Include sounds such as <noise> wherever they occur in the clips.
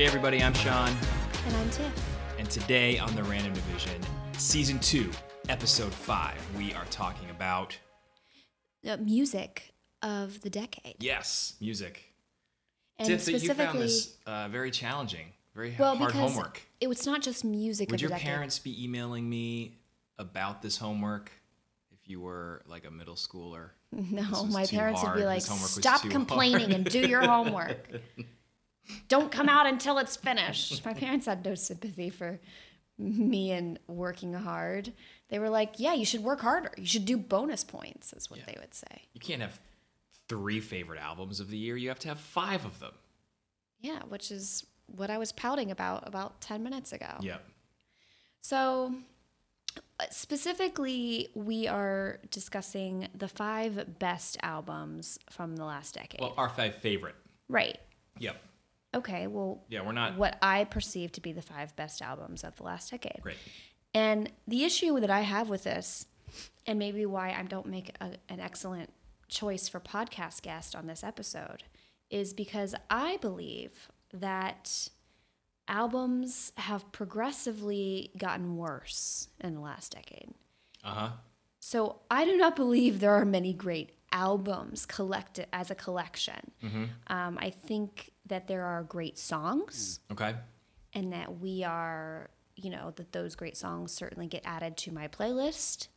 Hey everybody, I'm Sean, And I'm Tiff. and today on the Random Division, Season 2, Episode 5, we are talking about, The music of the decade. yes, music. And Tiff, that you specifically, found this uh, very challenging, very well, hard because homework. it was not just music Would of your the decade. parents be emailing me about this homework if you were like a middle schooler? <laughs> no, my parents would be like, This homework was stop complaining hard." and do your homework. <laughs> Don't come out until it's finished. My parents had no sympathy for me and working hard. They were like, yeah, you should work harder. You should do bonus points, is what Yeah. they would say. You can't have three favorite albums of the year, you have to have five of them. Yeah, which is what I was pouting about about 10 minutes ago. Yep. So, uh, specifically, we are discussing the five best albums from the last decade. Well, our five favorite. right. Yep. Okay. Well, Yeah, we're not. what I perceive to be the five best albums of the last decade. Great. And the issue that I have with this, and maybe why I don't make a, an excellent choice for podcast guest on this episode, is because I believe that albums have progressively gotten worse in the last decade. Uh huh. So I do not believe there are many great albums collected as a collection. Um, I think that there are great songs mm, Okay. and that we are, you know, that those great songs certainly get added to my playlist,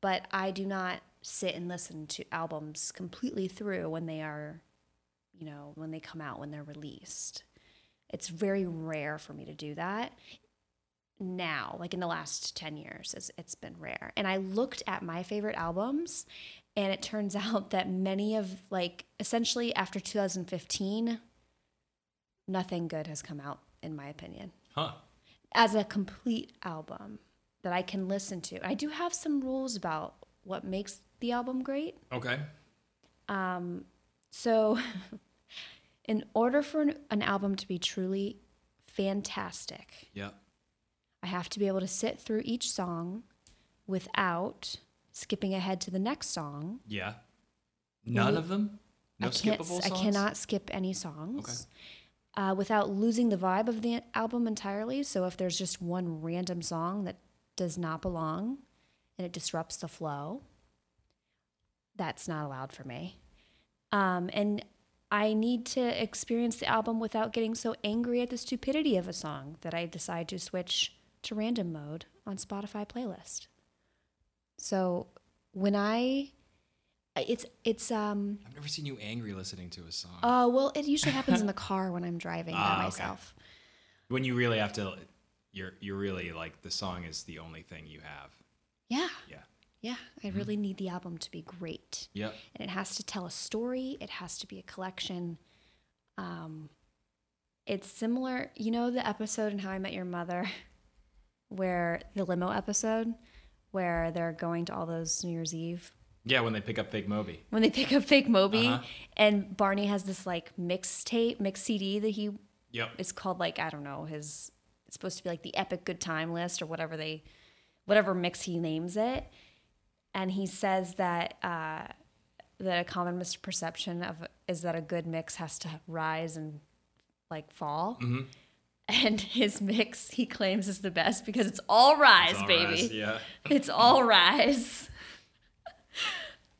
but I do not sit and listen to albums completely through when they are, you know, when they come out, when they're released. It's very rare for me to do that. Now, like in the last 10 years, it's, it's been rare. And I looked at my favorite albums, and it turns <laughs> out that many of, like, essentially after 2015, nothing good has come out, in my opinion, Huh. as a complete album that I can listen to. I do have some rules about what makes the album great. Okay. Um, so, <laughs> in order for an, an album to be truly fantastic, Yep. I have to be able to sit through each song without skipping ahead to the next song. Yeah. None Well, of them. No I can't. I cannot skip any songs. Uh, without losing the vibe of the album entirely. So if there's just one random song that does not belong and it disrupts the flow, that's not allowed for me. Um, and I need to experience the album without getting so angry at the stupidity of a song that I decide to switch to random mode on Spotify playlist. So when I, it's it's um I've never seen you angry listening to a song. Oh, well, it usually happens in the car when I'm driving Ah, by okay. myself. when you really have to, you're you're really like the song is the only thing you have. Yeah. Yeah. Yeah. I really need the album to be great. Yeah. And it has to tell a story, it has to be a collection. Um, it's similar, you know, the episode in How I Met Your Mother, <laughs> where the limo episode, where they're going to all those New Year's Eve Yeah. When they pick up fake Moby. when they pick up fake Moby, Uh-huh. and Barney has this like mixtape, mix CD that he Yep. it's called like I don't know his it's supposed to be like the epic good time list or whatever they whatever mix he names it and he says that uh that a common misperception of is that a good mix has to rise and like fall Mm-hmm. <laughs> and his mix he claims is the best because it's all rise All baby rise, Yeah. <laughs> it's all rise.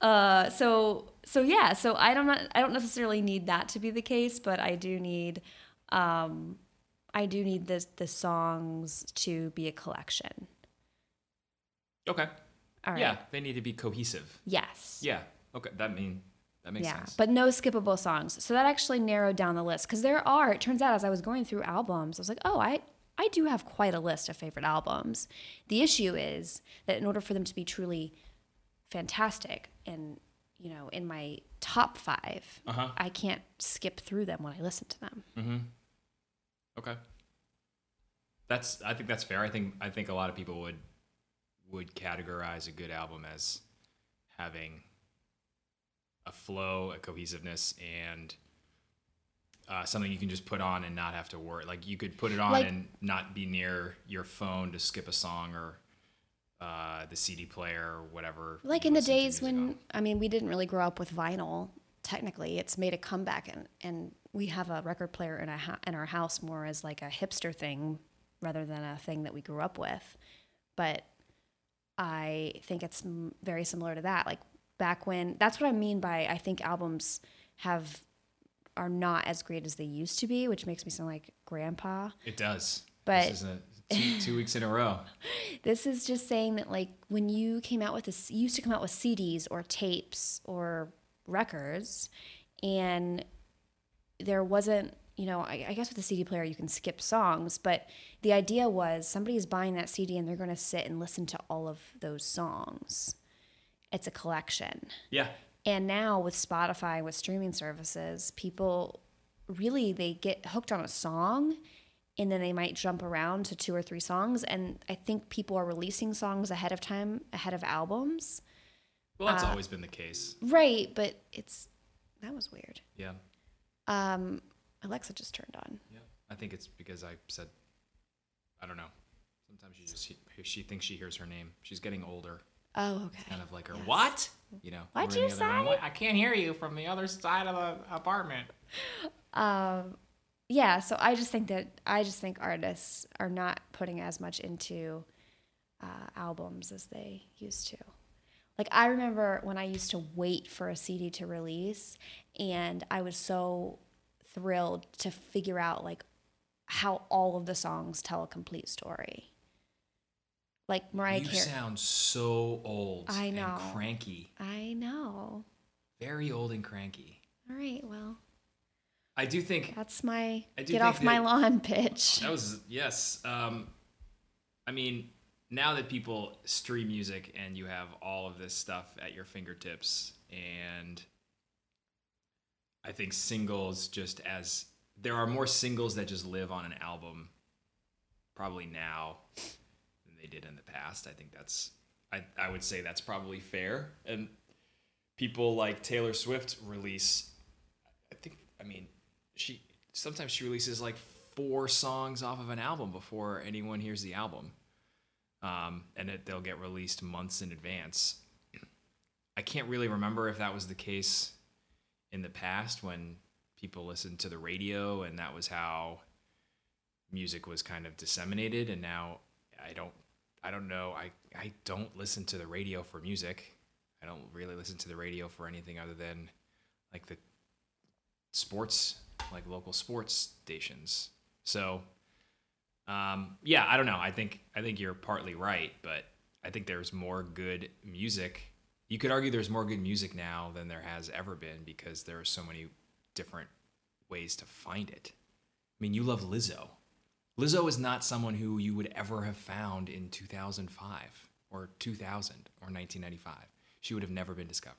Uh, so so yeah, so I don't I don't necessarily need that to be the case, but I do need um, I do need this the songs to be a collection. Okay. All right. Yeah. They need to be cohesive. Yes. Yeah. Okay. That mean that makes yeah, sense. but no skippable songs. So that actually narrowed down the list because there are. It turns out as I was going through albums, I was like, oh, I I do have quite a list of favorite albums. The issue is that in order for them to be truly fantastic and you know in my top 5 Uh-huh. I can't skip through them when I listen to them. Mm-hmm. Okay. That's I think that's fair. I think I think a lot of people would would categorize a good album as having a flow, a cohesiveness, and uh, something you can just put on and not have to worry. Like you could put it on Like- and not be near your phone to skip a song or uh, the CD player or whatever. Like in the days when on. I mean we didn't really grow up with vinyl. Technically, it's made a comeback and and we have a record player in a in our house more as like a hipster thing rather than a thing that we grew up with. But I think it's m- very similar to that. Like back when that's what I mean by I think albums have are not as great as they used to be, which makes me sound like grandpa. It does. But- this is a two, two weeks in a row. <laughs> This is just saying that like when you came out with this, you used to come out with CDs or tapes or records, and there wasn't, you know, I, I guess with a CD player you can skip songs, but the idea was somebody is buying that CD and they're going to sit and listen to all of those songs. It's a collection. Yeah. And now with Spotify, with streaming services, people really they get hooked on a song and then they might jump around to two or three songs and I think people are releasing songs ahead of time, ahead of albums. Well, that's Uh, always been the case. Right, but it's that was weird. Yeah. Um Alexa just turned on. Yeah. I think it's because I said, I don't know. Sometimes she just she thinks she hears her name. She's getting older. Oh, okay. Kind of like her Yes. what? You know. What'd you other room. I can't hear you from the other side of the apartment. Um, yeah, so I just think that I just think artists are not putting as much into uh, albums as they used to. Like I remember when I used to wait for a CD to release, and I was so thrilled to figure out like how all of the songs tell a complete story. Like Mariah you Carey. sound so old I know. and cranky. I know. Very old and cranky. All right, well, I do think that's my I do get off my that- lawn <laughs> pitch. That was yes. Um, I mean, now that people stream music and you have all of this stuff at your fingertips, and I think singles just as there are more singles that just live on an album, probably now than they did in the past. I think that's I I would say that's probably fair, and people like Taylor Swift release. I think I mean she sometimes she releases like four songs off of an album before anyone hears the album, um, and it, they'll get released months in advance. I can't really remember if that was the case in the past when people listened to the radio and that was how music was kind of disseminated and now I don't I don't know I I don't listen to the radio for music. I don't really listen to the radio for anything other than like the sports like local sports stations. So um, yeah, I don't know. I think I think you're partly right, but I think there's more good music. You could argue there's more good music now than there has ever been because there are so many different ways to find it. I mean, you love Lizzo. Lizzo is not someone who you would ever have found in 2005 or 2000 or 1995. She would have never been discovered.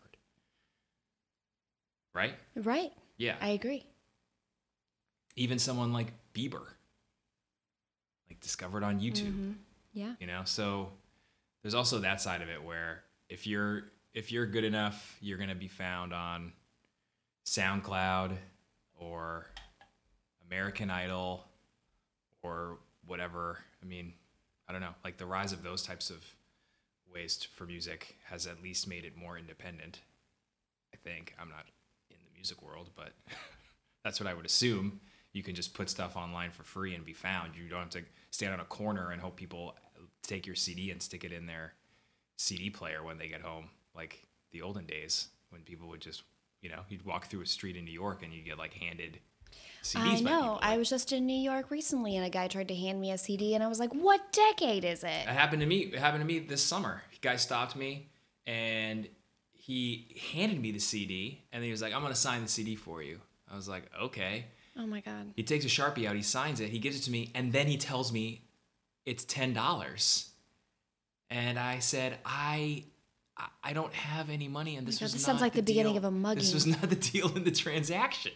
Right? right. Yeah. I agree. Even someone like Bieber, like discovered on YouTube. Mhm. Yeah. you know so there's also that side of it where if you're if you're good enough you're going to be found on soundcloud or american idol or whatever i mean i don't know like the rise of those types of ways for music has at least made it more independent i think i'm not in the music world but <laughs> that's what i would assume you can just put stuff online for free and be found you don't have to stand on a corner and hope people take your cd and stick it in their cd player when they get home like the olden days when people would just you know you'd walk through a street in new york and you'd get like handed CDs I know. I was just in New York recently, and a guy tried to hand me a CD, and I was like, "What decade is it?" It happened to me. It happened to me this summer. A guy stopped me and he handed me the CD and he was like, "I'm gonna sign the CD for you." I was like, "Okay." Oh my god. He takes a sharpie out, he signs it, he gives it to me, and then he tells me it's ten dollars. And I said, "I." I- I don't have any money, and oh this God, was this sounds like the beginning deal. of a mugging. This was not the deal in the transaction.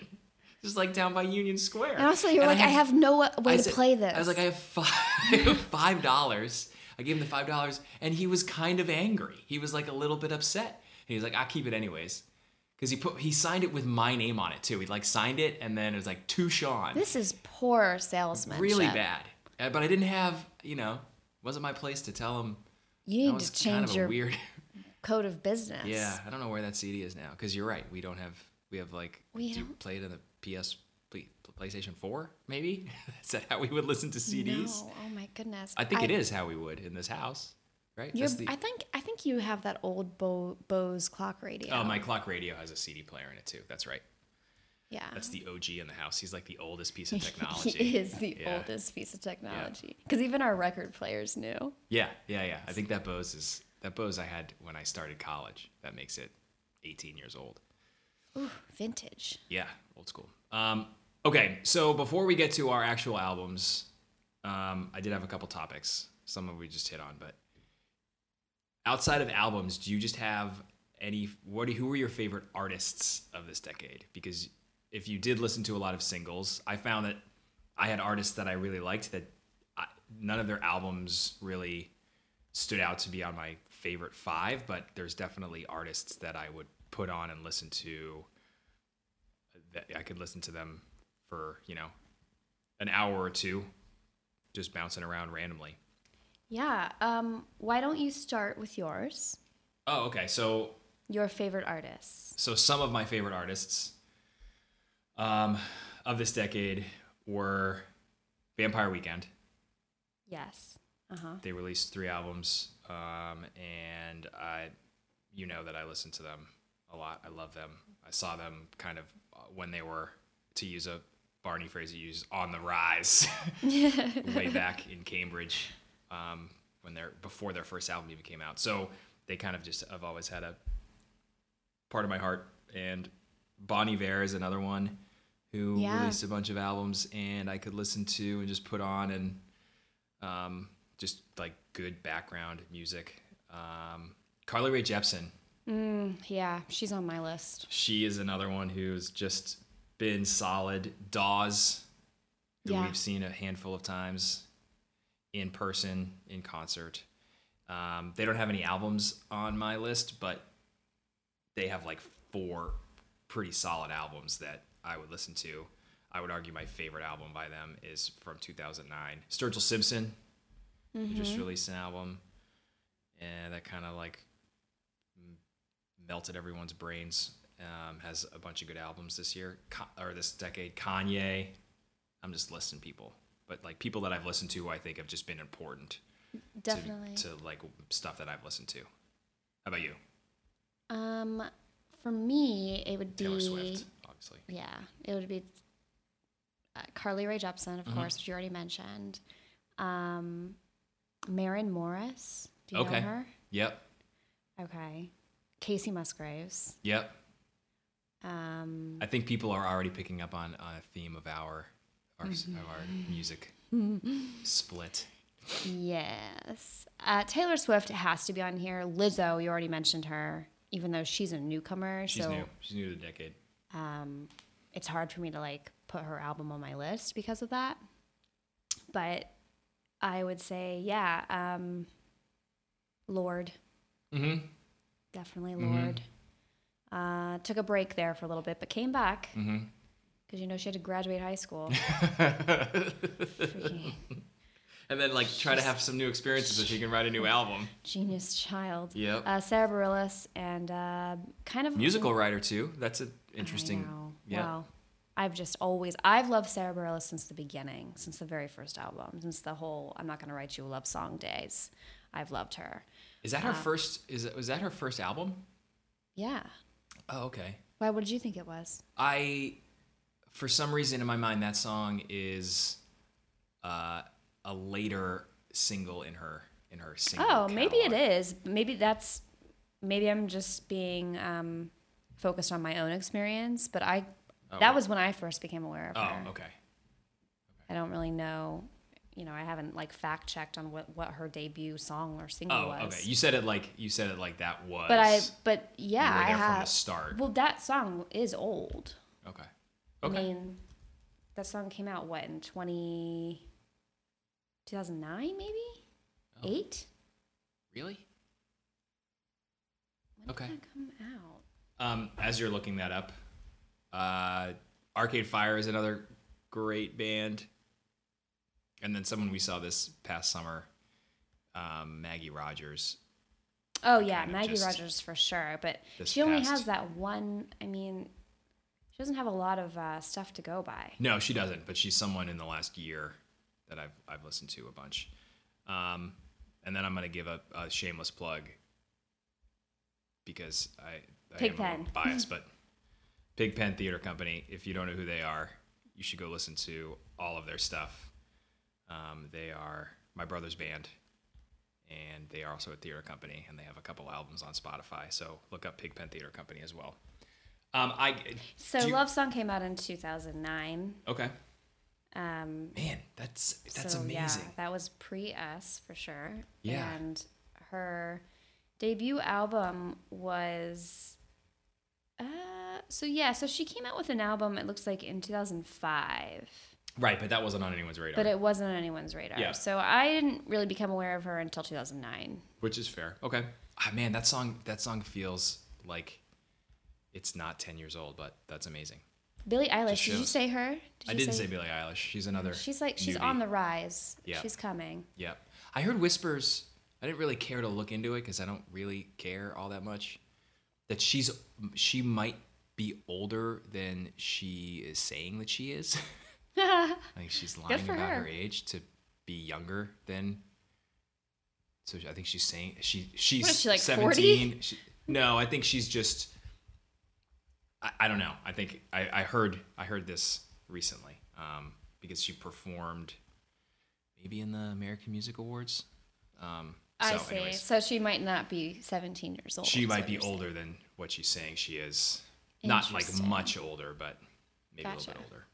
This is like down by Union Square. And also, you're And like, I have no way I to said- play this. I was like, I have five, <laughs> five dollars. I gave him the five dollars, and he was kind of angry. He was like a little bit upset. And he was like, I'll keep it anyways, because he put he signed it with my name on it too. He like signed it, and then it was like to Sean. this is poor salesmanship. really bad. Uh, But I didn't have, you know, wasn't my place to tell him. You That need was to kind change of a your weird. code of business. yeah, I don't know where that CD is now. Because you're right, we don't have. We have like. We do you don't. play it in the PS Play- PlayStation 4, maybe? <laughs> Is that how we would listen to CDs? No. Oh my goodness. I think it is how we would in this house, right? The- I think I think you have that old Bo, Bose clock radio. oh, my clock radio has a CD player in it too. That's right. yeah. That's the OG in the house. He's like the oldest piece of <laughs> technology. he is the Yeah. oldest piece of technology because even our record players knew. Yeah, yeah, yeah. I think that Bose is that Bose I had when I started college. That makes it 18 years old. Ooh, vintage. Yeah, old school. Um, okay, so before we get to our actual albums, um, I did have a couple topics. Some of we just hit on, but outside of albums, do you just have any? What? Who were your favorite artists of this decade? Because if you did listen to a lot of singles, I found that I had artists that I really liked that I, none of their albums really stood out to be on my favorite five, but there's definitely artists that I would put on and listen to that I could listen to them for, you know, an hour or two just bouncing around randomly. Yeah. Um. Why don't you start with yours? Oh, okay. So Your favorite artists. so some of my favorite artists um, of this decade were Vampire Weekend. Yes. Uh huh. They released three albums, um, and I, you know that I listen to them a lot. I love them. I saw them kind of uh, when they were, to use a Barney phrase you use, on the rise, <laughs> <laughs> way back in Cambridge, um, when they're before their first album even came out. So they kind of just have always had a part of my heart. And Bon Iver is another one who Yeah. released a bunch of albums, and I could listen to and just put on and um, just like good background music. Um, Carly Rae Jepsen, Mm, yeah, she's on my list. she is another one who's just been solid. Dawes, who Yeah. we've seen a handful of times in person, in concert. Um, they don't have any albums on my list, but they have like four pretty solid albums that I would listen to. I would argue my favorite album by them is from 2009. Sturgill Simpson, Mm-hmm. just released an album, and that kind of like m- melted everyone's brains. Um, has a bunch of good albums this year or this decade. Kanye, I'm just listing people, but like people that I've listened to, I think have just been important Definitely. to, to like stuff that I've listened to. How about you? um, for me, it would be Taylor Swift, obviously. yeah, it would be uh, Carly Rae Jepsen, of Mhm. course, which you already mentioned. Um, Maren Morris. Do you Okay. know her? Yep, Okay. Kacey Musgraves. yep. Um, I think people are already picking up on a theme of our our, of our music split. yes. Uh, Taylor Swift has to be on here. Lizzo, you already mentioned her, even though she's a newcomer. She's so new. She's new to the decade. um, it's hard for me to like put her album on my list because of that. But I would say, yeah, um, Lorde, Mm-hmm. definitely Mhm. Lorde. Uh, took a break there for a little bit, but came back Mm-hmm. Because you know she had to graduate high school. <laughs> And then like try to have some new experiences so she can write a new <laughs> album. genius child. Yep. Uh, Sara Bareilles and uh, kind of Musical writer too. That's an interesting. Yeah. Wow. I've just always I've loved Sara Bareilles since the beginning, since the very first album, since the whole "I'm not gonna write you a love song" days. I've loved her. Is that her first? Is it was that her first album? Yeah. Oh, okay. Why? What did you think it was? I, for some reason in my mind, that song is uh, a later single in her in her single. Oh, maybe it is. Maybe that's. Maybe I'm just being um, focused on my own experience, but I. Oh, that was when I first became aware of her. Oh, okay. I don't really know. You know, I haven't like fact checked on what, what her debut song or single Oh, was. okay. You said it like you said it like that was. but I, but yeah, I have. from the start. Well, that song is old. okay. I mean, that song came out what in 20, 2009 maybe? Oh. 8? really? When Okay. did that come out? Um, as you're looking that up, uh, Arcade Fire is another great band. And then someone we saw this past summer, um, Maggie Rogers. Oh yeah, Maggie Rogers for sure, but she only past- has that one, I mean, She doesn't have a lot of uh, stuff to go by. No, she doesn't. But she's someone in the last year that I've I've listened to a bunch. Um, and then I'm gonna give a, a shameless plug because I, I am Pigpen. biased, <laughs> but Pigpen Theater Company. If you don't know who they are, you should go listen to all of their stuff. Um, they are my brother's band, and they are also a theater company, and they have a couple albums on Spotify. So look up Pigpen Theater Company as well. Um, I So you- Love Song came out in 2009. okay. Um, Man, that's that's so, amazing. Yeah, that was pre us for sure. Yeah. And her debut album was. Uh, so yeah, so she came out with an album. It looks like in 2005, Right, but that wasn't on anyone's radar. but it wasn't on anyone's radar. Yeah. So I didn't really become aware of her until 2009. which is fair. Okay. Ah, man, that song that song feels like it's not 10 years old, but that's amazing. Billie Eilish. Did you say her? Did I didn't say, Billie Eilish. She's another She's like she's newbie. on the rise. Yeah. She's coming. Yep. I heard whispers. I didn't really care to look into it cuz I don't really care all that much that she's she might be older than she is saying that she is. <laughs> I think she's lying about her. her. age to be younger than. So I think she's saying she she's What is she, like, 17. She, no, I think she's just. I, I don't know. I think I, I heard I heard this recently um, because she performed maybe in the American Music Awards. Um, so I see. anyways, So she might not be 17 years old. she might be you're saying. older than what she's saying she is. Not like much older, but maybe a little bit older.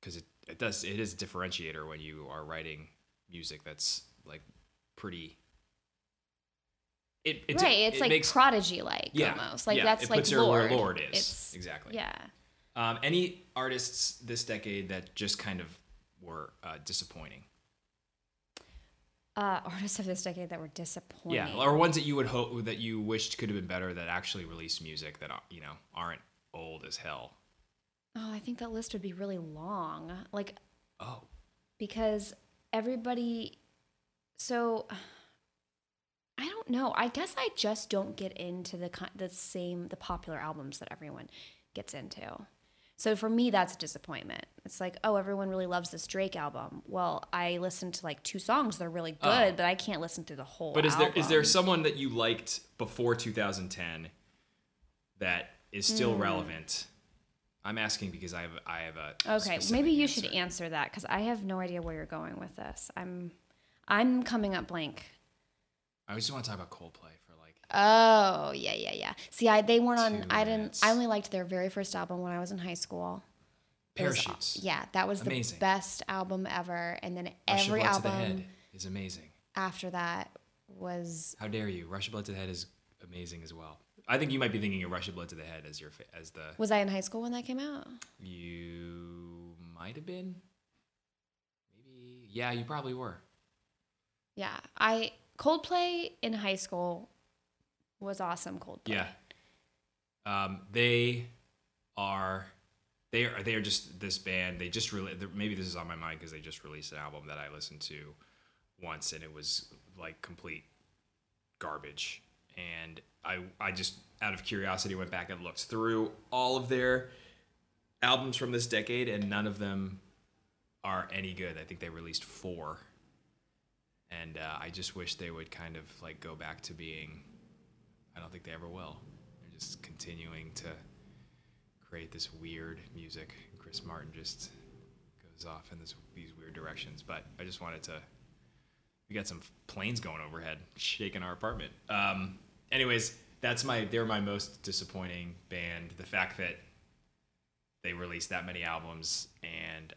Because it, it does it is a differentiator when you are writing music that's like pretty. It, right, it's it like makes, prodigy like Yeah, almost. Like yeah, that's it like puts her where Lorde. Lorde is. It's, Exactly. Yeah. um, any artists this decade that just kind of were uh, disappointing. Uh, artists of this decade that were disappointing. Yeah, or ones that you would hope that you wished could have been better that actually released music that uh, you know aren't old as hell. oh, I think that list would be really long. Like Oh, because everybody so I don't know. I guess I just don't get into the the same the popular albums that everyone gets into. So for me that's a disappointment. It's like, oh, everyone really loves this Drake album. Well, I listened to like two songs, they're really good, Oh. but I can't listen to the whole But is there is there someone that you liked before 2010 that is still Hmm. relevant? I'm asking because I have I have a Okay, maybe you should answer. answer that cuz I have no idea where you're going with this. I'm I'm coming up blank. I just want to talk about Coldplay for like Oh, yeah, yeah, yeah. See, I they weren't on I didn't. I only liked their very first album when I was in high school. It was- parachutes. yeah, that was Amazing. the best album ever and then Rush of every Blood to the album Head is amazing. after that was How dare you? Rush of Blood to the Head is amazing as well. I think you might be thinking of Rush of Blood to the Head as your as the Was I in high school when that came out? you might have been. Maybe yeah, you probably were. Yeah, I Coldplay in high school was awesome Coldplay. Yeah. Um, they are they are they are just this band. They just really maybe this is on my mind because they just released an album that I listened to once and it was like complete garbage. And I I just out of curiosity went back and looked through all of their albums from this decade and none of them are any good. I think they released four. And uh, I just wish they would kind of like go back to being I don't think they ever will. They're just continuing to create this weird music. Chris Martin just goes off in this these weird directions. But I just wanted to. We got some planes going overhead, shaking our apartment. Um, anyways, that's my. They're my most disappointing band. The fact that they released that many albums and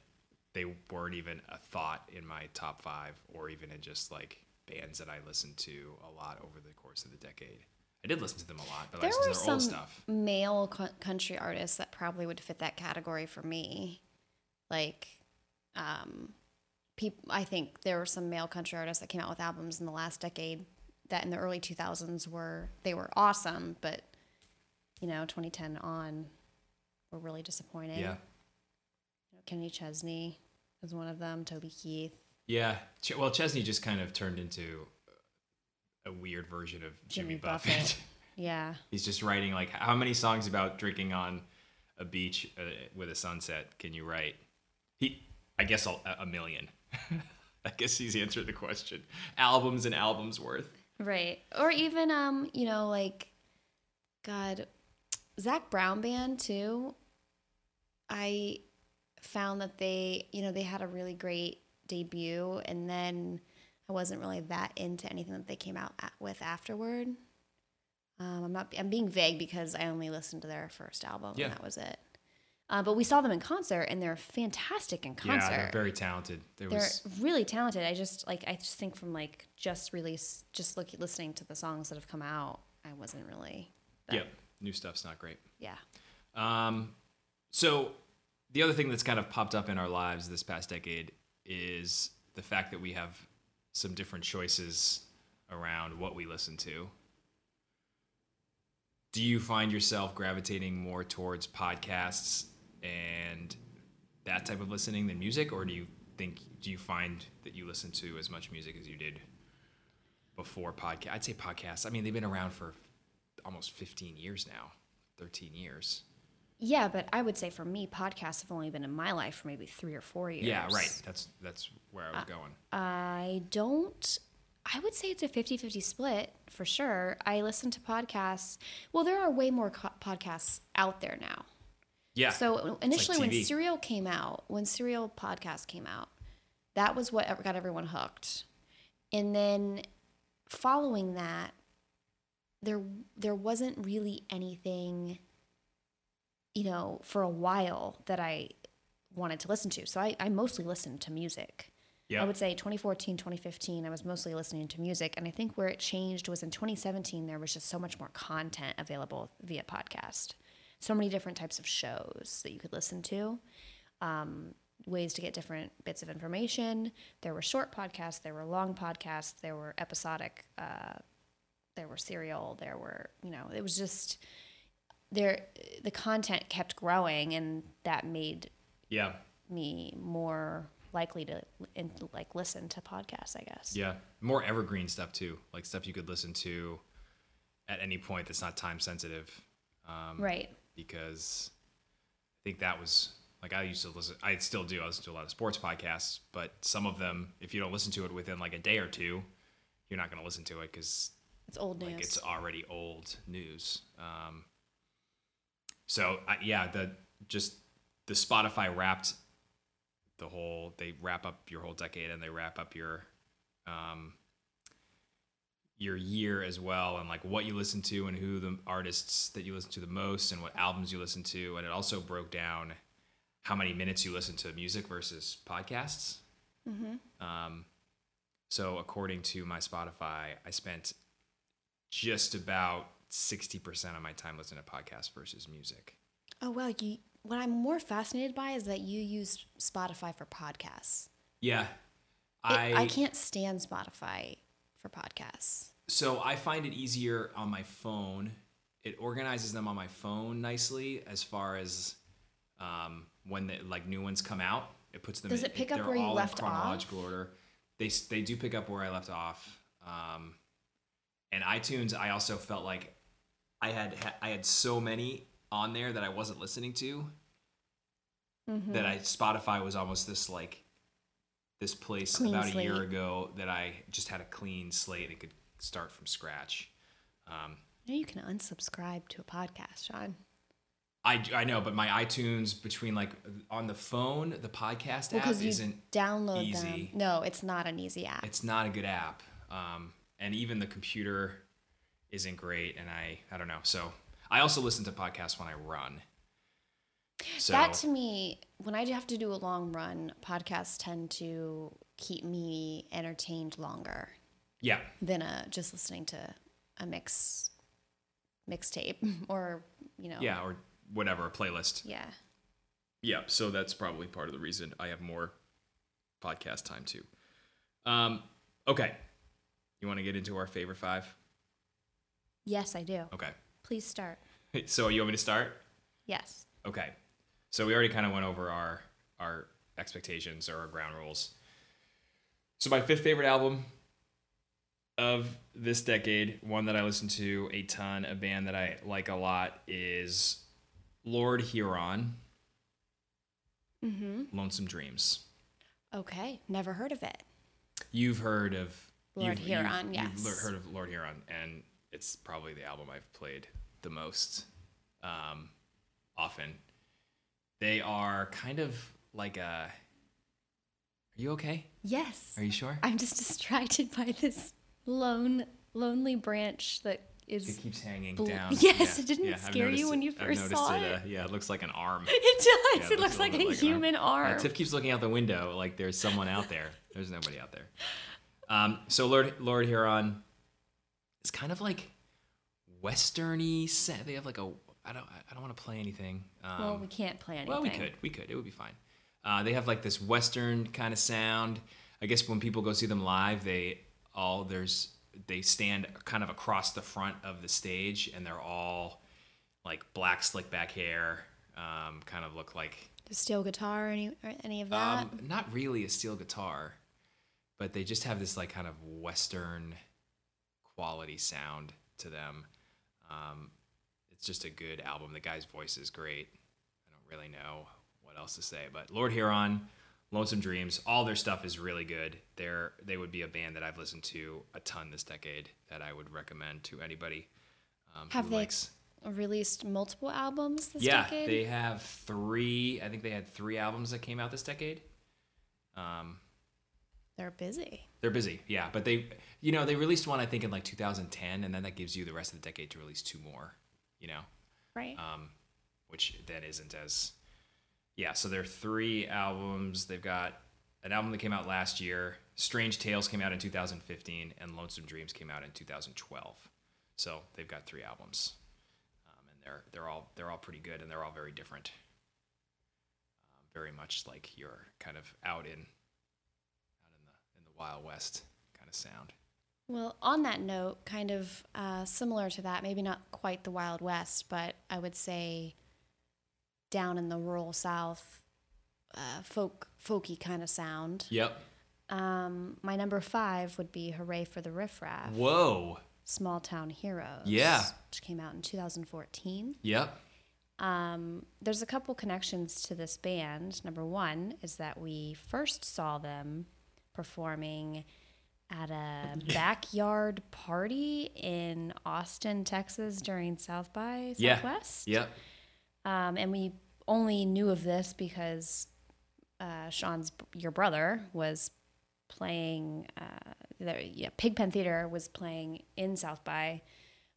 they weren't even a thought in my top five or even in just like bands that I listened to a lot over the course of the decade. I did listen to them a lot, but I There listened were to their some old stuff. male co- country artists that probably would fit that category for me. Like, um, peop- I think there were some male country artists that came out with albums in the last decade that in the early 2000s were they were awesome, but you know, 2010 on were really disappointing. Yeah. You know, Kenny Chesney was one of them. Toby Keith, Yeah. Ch- well, Chesney just kind of turned into a weird version of Jimmy, Jimmy Buffett. Buffett. <laughs> yeah. He's just writing like how many songs about drinking on a beach uh, with a sunset can you write? He, I guess a, a million. <laughs> I guess he's answered the question. Albums and albums worth. Right. Or even um, you know, like God, Zac Brown band too. I found that they, you know, they had a really great debut and then I wasn't really that into anything that they came out with afterward. Um, I'm not. I'm being vague because I only listened to their first album Yeah. and that was it. Uh, but we saw them in concert and they're fantastic in concert. Yeah, they're very talented. There They're was really talented. I just like I just think from like just release, just look listening to the songs that have come out, I wasn't really. that- yeah, new stuff's not great. Yeah. Um, so the other thing that's kind of popped up in our lives this past decade is the fact that we have some different choices around what we listen to. Do you find yourself gravitating more towards podcasts and that type of listening than music, or do you think do you find that you listen to as much music as you did before podcast? I'd say podcasts. I mean, they've been around for almost 15 years now, 13 years. Yeah, but I would say for me, podcasts have only been in my life for maybe three or four years. Yeah, right. That's that's where I was uh, going. I don't. I would say it's a 50 50 split for sure. I listen to podcasts. Well, there are way more co- podcasts out there now. Yeah. So initially, when TV. Serial came out, when Serial podcast came out, that was what got everyone hooked. And then following that, there there wasn't really anything, you know, for a while that I wanted to listen to. So I, I mostly listened to music. yeah. I would say 2014, 2015, I was mostly listening to music. And I think where it changed was in 2017, there was just so much more content available via podcast. So many different types of shows that you could listen to, um, ways to get different bits of information. There were short podcasts, there were long podcasts, there were episodic, uh, there were serial, there were, you know, it was just there, the content kept growing and that made yeah. me more likely to and like listen to podcasts i guess Yeah. More evergreen stuff too, like stuff you could listen to at any point that's not time sensitive. Um, right Because I think that was like I used to listen. I still do. I listen to a lot of sports podcasts, but some of them, if you don't listen to it within like a day or two, you're not going to listen to it because it's old news like it's already old news. Um, so I, yeah, the just the Spotify wrapped the whole. They wrap up your whole decade and they wrap up your um, your year as well, and like what you listen to and who the artists that you listen to the most and what albums you listen to, and it also broke down how many minutes you listen to music versus podcasts. Um, so according to my Spotify, I spent just about 60% of my time listening to podcasts versus music. oh well you what i'm more fascinated by is that you use spotify for podcasts Yeah. It- I, I can't stand spotify for podcasts so I find it easier on my phone. It organizes them on my phone nicely as far as um, when the like new ones come out. It puts them. Does in, it pick up where you in left off? chronological order. They they do pick up where I left off. Um, and iTunes, I also felt like I had I had so many on there that I wasn't listening to Mm-hmm. that I Spotify was almost this like this place Clean about a year ago that I just had a clean slate and could start from scratch. Um, you you can unsubscribe to a podcast sean I, I know, but my iTunes between like on the phone, the podcast well app you isn't. download easy. them no it's not an easy app It's not a good app, um, and even the computer isn't great. And I I don't know. So I also listen to podcasts when I run. So that to me when i have to do a long run podcasts tend to keep me entertained longer yeah, than a just listening to a mix mixtape <laughs> or you know yeah, or whatever a playlist. yeah Yeah, so that's probably part of the reason I have more podcast time too. Um, okay, you want to get into our favorite five? Yes i do Okay, please start <laughs> so you want me to start? yes Okay, so we already kind of went over our our expectations or our ground rules. So my fifth favorite album of this decade, one that I listen to a ton, a band that I like a lot is Lord Huron, Mm-hmm. Lonesome Dreams. Okay, never heard of it. You've heard of Lord you've- you've- Huron, You've yes. heard of Lord Huron, and it's probably the album I've played the most um, often. They are kind of like a. Are you okay? Yes. Are you sure? I'm just <laughs> distracted by this lone, lonely branch that is. It keeps hanging Bl- down. <laughs> Yes, it didn't I've scare you when it. you I've first saw it. it? Uh, yeah, it looks like an arm. <laughs> It does. Yeah, it looks like a bit human Uh, arm. Tiff keeps looking out the window like there's someone out there. There's nobody out there. Um, so Lord Lord Huron is kind of like westerny set. They have like a I don't I don't want to play anything. Um, well, we can't play anything. well, we could we could it would be fine. Uh, they have like this western kind of sound. I guess when people go see them live, they all there's they stand kind of across the front of the stage, and they're all like black slick back hair. Um, kind of look like The steel guitar, any or any of that? um, not really a steel guitar, but they just have this like kind of western quality sound to them. Um, it's just a good album. The guy's voice is great. I don't really know what else to say, but Lord Huron, Lonesome Dreams, all their stuff is really good. They're they would be a band that I've listened to a ton this decade that I would recommend to anybody um, Have they likes. Released multiple albums this yeah, decade. they have three. I think they had three albums that came out this decade. Um, They're busy. they're busy, yeah, but they, you know, they released one I think in like 2010, and then that gives you the rest of the decade to release two more, you know, Right. um, which then isn't as, yeah. So there are three albums. They've got an album that came out last year. Strange Tales came out in 2015, and Lonesome Dreams came out in 2012. So they've got three albums, um, and they're they're all they're all pretty good, and they're all very different. Um, very much like you're kind of out in out in the in the Wild West kind of sound. Well, on that note, kind of uh, similar to that, maybe not quite the Wild West, but I would say down in the rural South, uh, folk folky kind of sound. Yep. Um, my number five would be "Hurray for the Riff Raff." Whoa. "Small Town Heroes." Yeah. which came out in 2014. Yep. Um, there's a couple connections to this band. Number one is that we first saw them performing at a <laughs> backyard party in Austin, Texas during South by Yeah. Southwest. Yep. Um, and we only knew of this because uh, Sean's your brother was playing. Uh, the, yeah, Pigpen Theater was playing in South by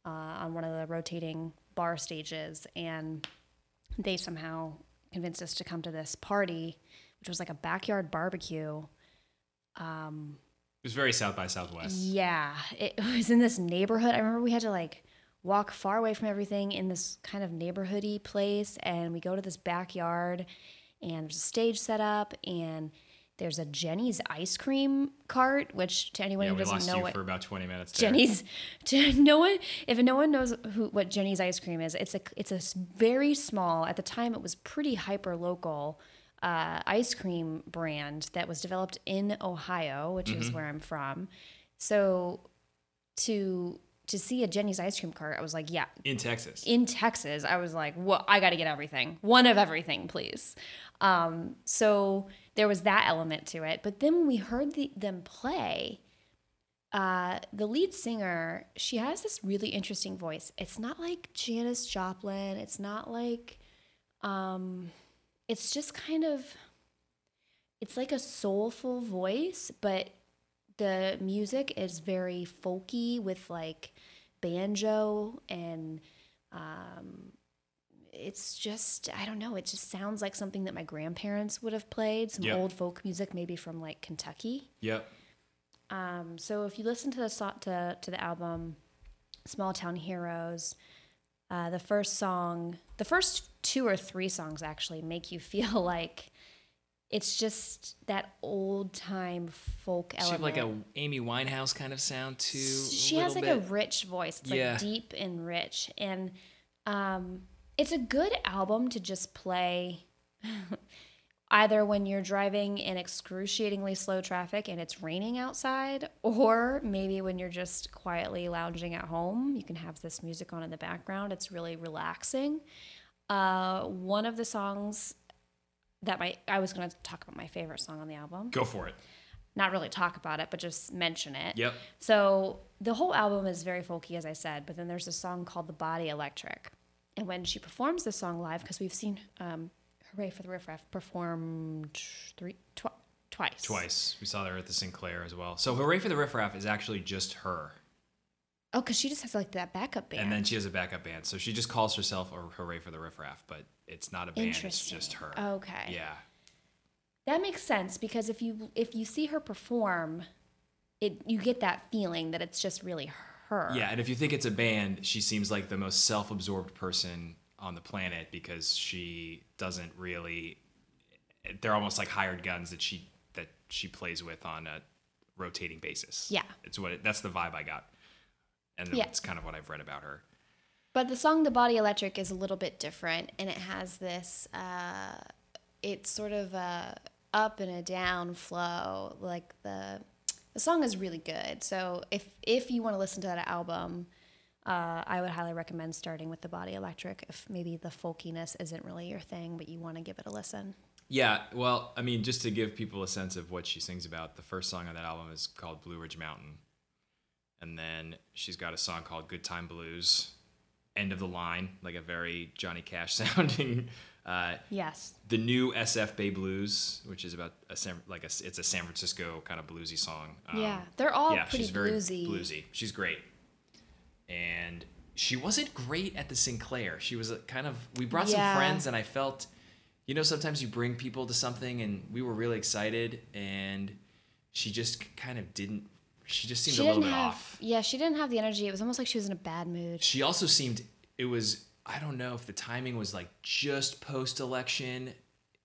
uh, on one of the rotating bar stages, and they somehow convinced us to come to this party, which was like a backyard barbecue. Um, It was very South by Southwest. yeah, it <laughs> was in this neighborhood. I remember we had to like walk far away from everything in this kind of neighborhoody place, and we go to this backyard, and there's a stage set up, and there's a Jeni's ice cream cart, which to anyone Yeah, who we doesn't lost know you what for about 20 minutes. There. Jeni's, <laughs> to no one, if no one knows who what Jeni's ice cream is, it's a it's a very small. At the time, it was pretty hyper local uh, ice cream brand that was developed in Ohio, which Mm-hmm. is where I'm from. So to to see a Jeni's ice cream cart, I was like, yeah, in Texas. in Texas, I was like, well, I got to get everything. One of everything, please. Um, so there was that element to it. But then when we heard the, them play, uh, the lead singer, she has this really interesting voice. It's not like Janis Joplin. It's not like, um, it's just kind of, it's like a soulful voice, but the music is very folky with like banjo and um, it's just I don't know. It just sounds like something that my grandparents would have played. Some Yep. old folk music, maybe from like Kentucky. Yep. Um, so if you listen to the to to the album "Small Town Heroes," uh, the first song, the first two or three songs actually make you <laughs> feel like it's just that old time folk She have element. like a Amy Winehouse kind of sound too. she has like little a rich voice. It's Yeah. like deep and rich, and um, it's a good album to just play. Either when you're driving in excruciatingly slow traffic and it's raining outside, or maybe when you're just quietly lounging at home, you can have this music on in the background. It's really relaxing. Uh, one of the songs that my I was going to talk about my favorite song on the album. Go for it. Not really talk about it, but just mention it. Yep. So the whole album is very folky, as I said, but then there's a song called "The Body Electric," and when she performs this song live, because we've seen um, "Hurray for the Riff Raff" performed three tw- twice. Twice. We saw her at the Sinclair as well. So Hurray for the Riff Raff is actually just her. Oh, because she just has like that backup band. And then she has a backup band. So she just calls herself a Hurray for the Riff Raff, but it's not a band, it's just her. Okay. Yeah. That makes sense because if you if you see her perform, it you get that feeling that it's just really her. Yeah, and if you think it's a band, she seems like the most self-absorbed person on the planet because she doesn't really they're almost like hired guns that she that she plays with on a rotating basis. Yeah. It's what it, that's the vibe I got. And Yeah. that's kind of what I've read about her. But the song "The Body Electric" is a little bit different, and it has this. Uh, it's sort of a up and a down flow. Like the the song is really good. So if if you want to listen to that album, uh, I would highly recommend starting with "The Body Electric." If maybe the folkiness isn't really your thing, but you want to give it a listen. Yeah, well, I mean, just to give people a sense of what she sings about, the first song on that album is called Blue Ridge Mountain. And then she's got a song called Good Time Blues, End of the Line, like a very Johnny Cash <laughs> sounding. Uh, Yes. the new SF Bay Blues, which is about a San, like a, it's a San Francisco kind of bluesy song. Um, yeah, they're all yeah, pretty she's very bluesy. bluesy. She's great, and she wasn't great at the Sinclair. She was a kind of. We brought Yeah. some friends, and I felt, you know, sometimes you bring people to something, and we were really excited, and she just kind of didn't. She just seemed She a little bit have, off. yeah, she didn't have the energy. It was almost like she was in a bad mood. She also seemed. It was. I don't know if the timing was like just post election.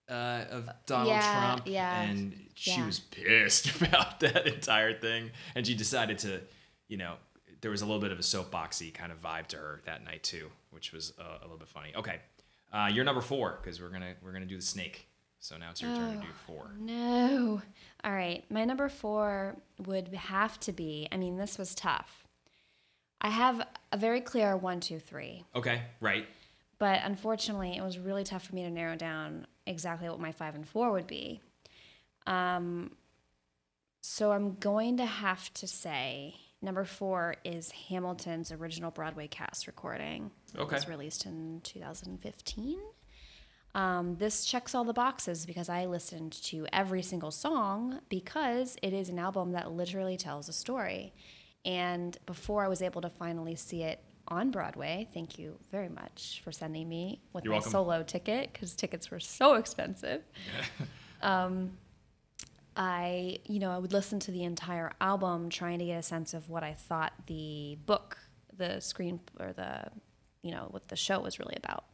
Uh, of Donald Yeah, Trump, yeah, and she yeah. was pissed <laughs> about that entire thing, and she decided to, you know, there was a little bit of a soapboxy kind of vibe to her that night too, which was uh, a little bit funny. Okay, uh, you're number four because we're gonna we're gonna do the snake. So now it's your turn to do four. No. All right. My number four would have to be, I mean, this was tough. I have a very clear one, two, three, Okay, right. but unfortunately, it was really tough for me to narrow down exactly what my five and four would be. Um, so I'm going to have to say number four is Hamilton's original Broadway cast recording. Okay. It was released in 2015. Um, this checks all the boxes because I listened to every single song because it is an album that literally tells a story. And before I was able to finally see it on Broadway, thank you very much for sending me with You're my welcome. solo ticket because tickets were so expensive. <laughs> um, I, you know, I would listen to the entire album trying to get a sense of what I thought the book, the screen, or the, you know, what the show was really about.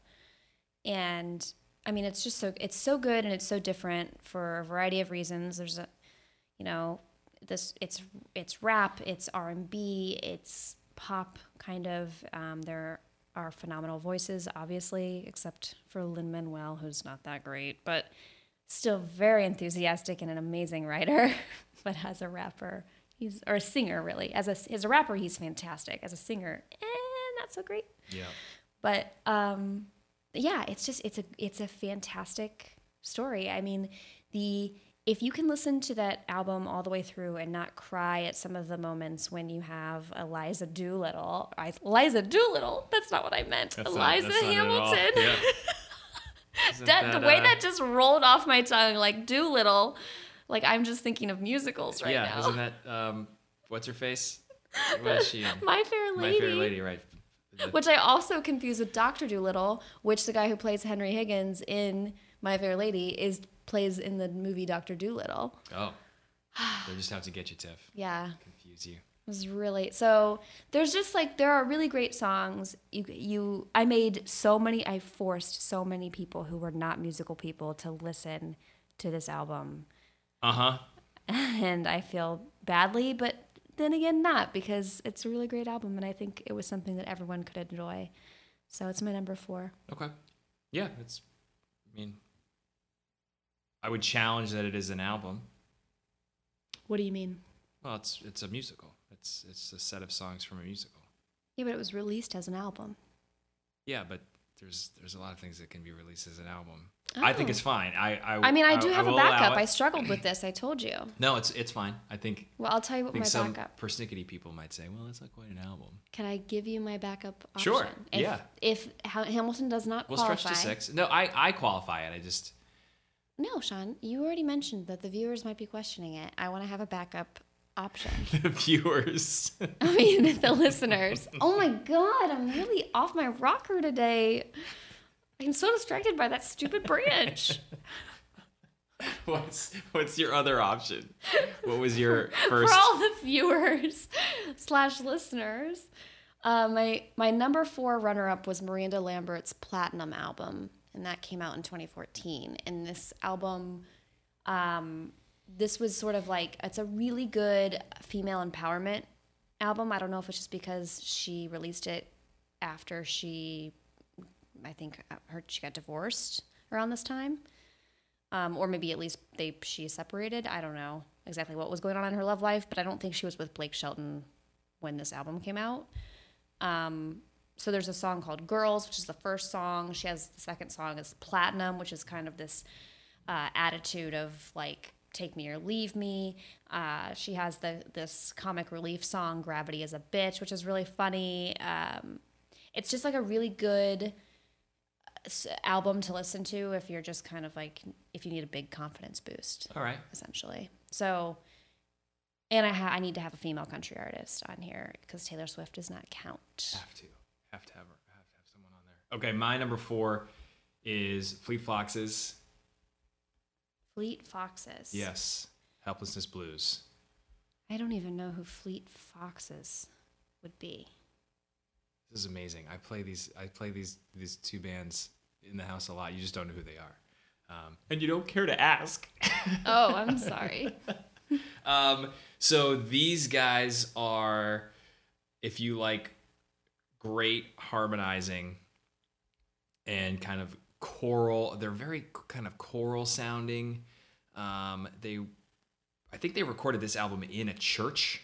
And I mean, it's just so it's so good and it's so different for a variety of reasons. There's a, you know, this it's it's rap, it's R and B, it's pop kind of. Um, there are phenomenal voices, obviously, except for Lin Manuel, who's not that great, but still very enthusiastic and an amazing writer. <laughs> but as a rapper, he's or a singer really. As a as a rapper, he's fantastic. As a singer, eh, not so great Yeah. but um yeah it's just it's a it's a fantastic story i mean the if you can listen to that album all the way through and not cry at some of the moments when you have Eliza Doolittle, Eliza Doolittle, that's not what I meant. That's Eliza not. Hamilton. <laughs> Yeah. Isn't that, the way uh, that just rolled off my tongue, like Doolittle, like I'm just thinking of musicals right yeah, now. isn't that um, what's her face? <laughs> What is she in? My Fair Lady. My Fair Lady, right? The- Which I also confuse with Doctor Dolittle, which the guy who plays Henry Higgins in My Fair Lady is plays in the movie Doctor Dolittle. oh, <sighs> they just have to get you, Tiff. Yeah, Confuse you. Was really so. There's just like there are really great songs. You you I made so many. I forced so many people who were not musical people to listen to this album, Uh huh. <laughs> and I feel badly, but then again not because it's a really great album, and I think it was something that everyone could enjoy. So it's my number four. Okay. Yeah, it's. I mean, I would challenge that it is an album. What do you mean? Well, it's it's a musical. It's it's a set of songs from a musical. Yeah, but it was released as an album. Yeah, but there's there's a lot of things that can be released as an album. I think Oh. it's fine. I I, I mean, I do have a backup. I struggled with this. I told you. no, it's it's fine. I think Well, I'll tell you I what think my some backup. persnickety people might say, well, that's not quite an album. Can I give you my backup option? Sure, If, yeah. If Hamilton does not We'll qualify. stretch to six. No, I I qualify it. I just No, Sean, you already mentioned that the viewers might be questioning it. I want to have a backup option. <laughs> the viewers. <laughs> I mean, the listeners. Oh my god, I'm really off my rocker today. I'm so distracted by that stupid branch. <laughs> what's what's your other option? What was your first? For all the viewers slash listeners, uh, my my number four runner up was Miranda Lambert's Platinum album, and that came out in 2014. And this album, um, this was sort of like it's a really good female empowerment album. I don't know if it's just because she released it after she, I think, uh, her she got divorced around this time um, or maybe at least they she separated. I don't know exactly what was going on in her love life, but I don't think she was with Blake Shelton when this album came out. Um, so there's a song called "Girls," which is the first song. She has the second song is "Platinum," which is kind of this uh, attitude of like "Take me or leave me." Uh, she has the this comic relief song "Gravity is a bitch," which is really funny. Um, it's just like a really good album to listen to if you're just kind of like if you need a big confidence boost All right. essentially so and i ha- i need to have a female country artist on here because taylor swift does not count Have to have to have have to have someone on there. Okay, my number four is Fleet Foxes. Fleet foxes Yes, Helplessness Blues. i don't even know who fleet foxes would be This is amazing. I play these. I play these these two bands in the house a lot. You just don't know who they are, um, and you don't care to ask. <laughs> oh i'm sorry <laughs> Um, so these guys are, if you like great harmonizing and kind of choral, they're very kind of choral sounding. Um, they, I think they recorded this album in a church,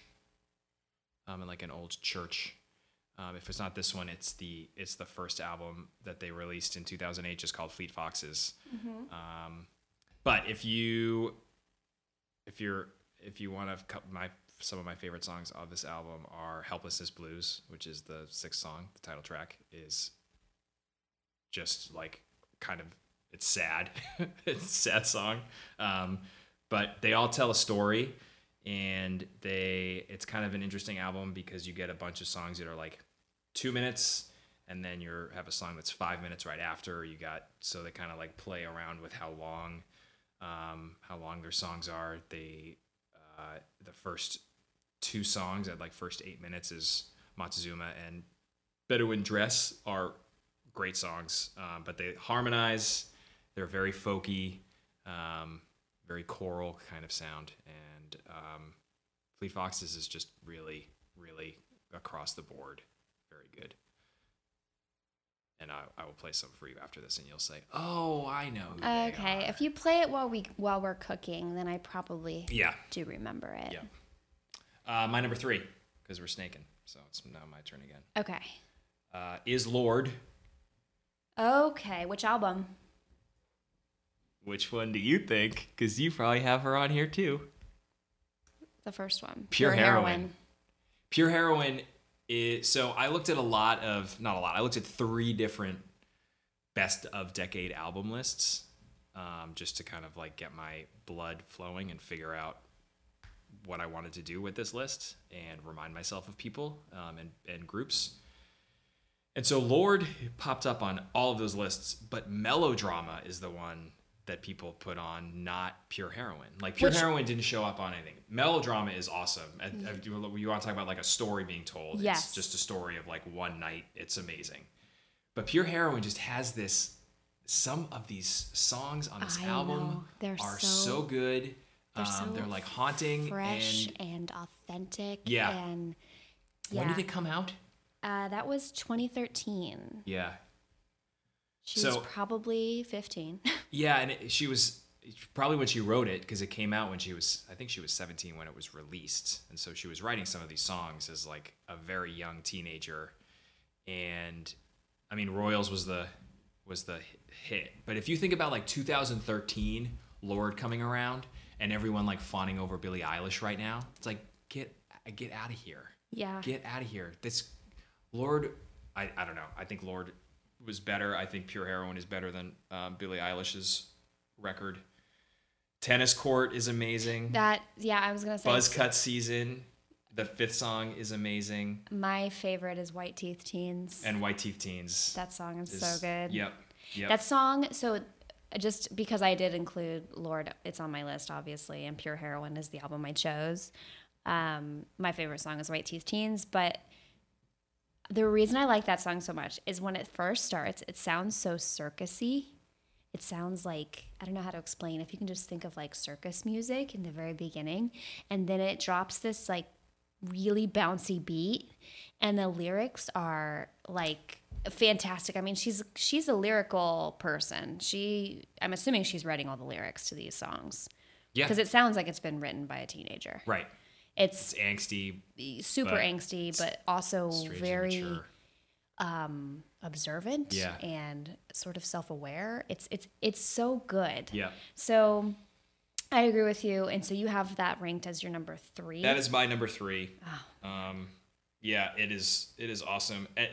um, in like an old church. Um, if it's not this one, it's the it's the first album that they released in 2008, just called Fleet Foxes. Um, but if you if you're if you want to my some of my favorite songs of this album are helplessness blues which is the sixth song the title track is just like kind of it's sad <laughs> it's a sad song um, but they all tell a story and they it's kind of an interesting album because you get a bunch of songs that are like two minutes and then you have a song that's five minutes right after you got so they kind of like play around with how long um, how long their songs are. They uh, the first two songs at like first eight minutes is Montezuma and Bedouin Dress are great songs, um, but they harmonize. They're very folky, um, very choral kind of sound, and um, Fleet Foxes is just really, really across the board very good. And I, I will play some for you after this, and you'll say, "Oh, I know." Okay are." if you play it while we while we're cooking then i probably Yeah. do remember it Yeah. Uh, my number three, because we're snaking. So it's now my turn again. okay Uh, is Lorde. okay which album Which one do you think? Because you probably have her on here too. the first one Pure heroin. Pure heroin is. So I looked at a lot of, not a lot, I looked at three different best of decade album lists um, just to kind of like get my blood flowing and figure out what I wanted to do with this list and remind myself of people um, and, and groups. And so Lorde popped up on all of those lists, but Melodrama is the one that people put on, not Pure heroin. Like Pure Which- Heroin didn't show up on anything. Melodrama is awesome. And, and you, want to talk about like a story being told? Yes. It's just a story of like one night. It's amazing. But Pure heroin just has this. Some of these songs on this I album. They're are so- so, good. they're um, so they're like haunting. fresh And and, authentic Yeah. and yeah when did it come out? uh, that was 2013 Yeah, she So- was probably 15 <laughs> Yeah, and it, she was probably when she wrote it because it came out when she was I think she was 17 when it was released. And so she was writing some of these songs as like a very young teenager. And I mean Royals was the was the hit. But if you think about like 2013, Lorde coming around and everyone like fawning over Billie Eilish right now, it's like get uh, get out of here. Yeah. Get out of here. This Lorde I, I don't know. I think Lorde was better. I think Pure Heroin is better than um, Billie Eilish's record. Tennis Court is amazing. That yeah, I was gonna say Buzz Cut Season, the fifth song is amazing. my favorite is White Teeth Teens. And White Teeth Teens. that song is, is- so good. Yep. Yep. That song, so just because I did include Lorde, it's on my list, obviously, and Pure Heroin is the album I chose. Um, my favorite song is White Teeth Teens, but the reason I like that song so much is when it first starts, it sounds so circusy. It sounds like I don't know how to explain. If you can just think of like circus music in the very beginning, and then it drops this like really bouncy beat, and the lyrics are like fantastic. I mean, she's she's a lyrical person. She I'm assuming she's writing all the lyrics to these songs yeah. because it sounds like it's been written by a teenager. right. It's It's angsty, super But angsty, but also very um, observant Yeah. and sort of self-aware. It's it's it's so good. Yeah. So I agree with you, and so you have that ranked as your number three. That is my number three. Oh. Um, yeah, it is. It is awesome. Eh,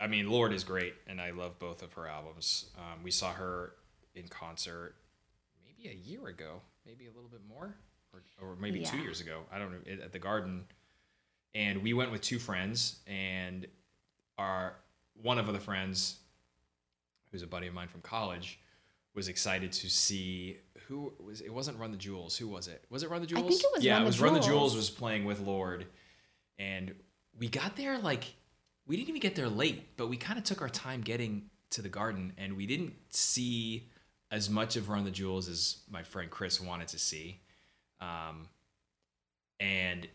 I mean, Lorde is great, and I love both of her albums. Um, we saw her in concert maybe a year ago, maybe a little bit more, or, or maybe two years ago. I don't know at the Garden, and we went with two friends, and our one of the friends, who's a buddy of mine from college, was excited to see who was. It wasn't Run the Jewels. Who was it? Was it Run the Jewels? I think it was yeah, Run it the was Run the Jewels. Jewels was playing with Lorde, and we got there like we didn't even get there late, but we kind of took our time getting to the garden, and we didn't see as much of Run the Jewels as my friend Chris wanted to see. Um, and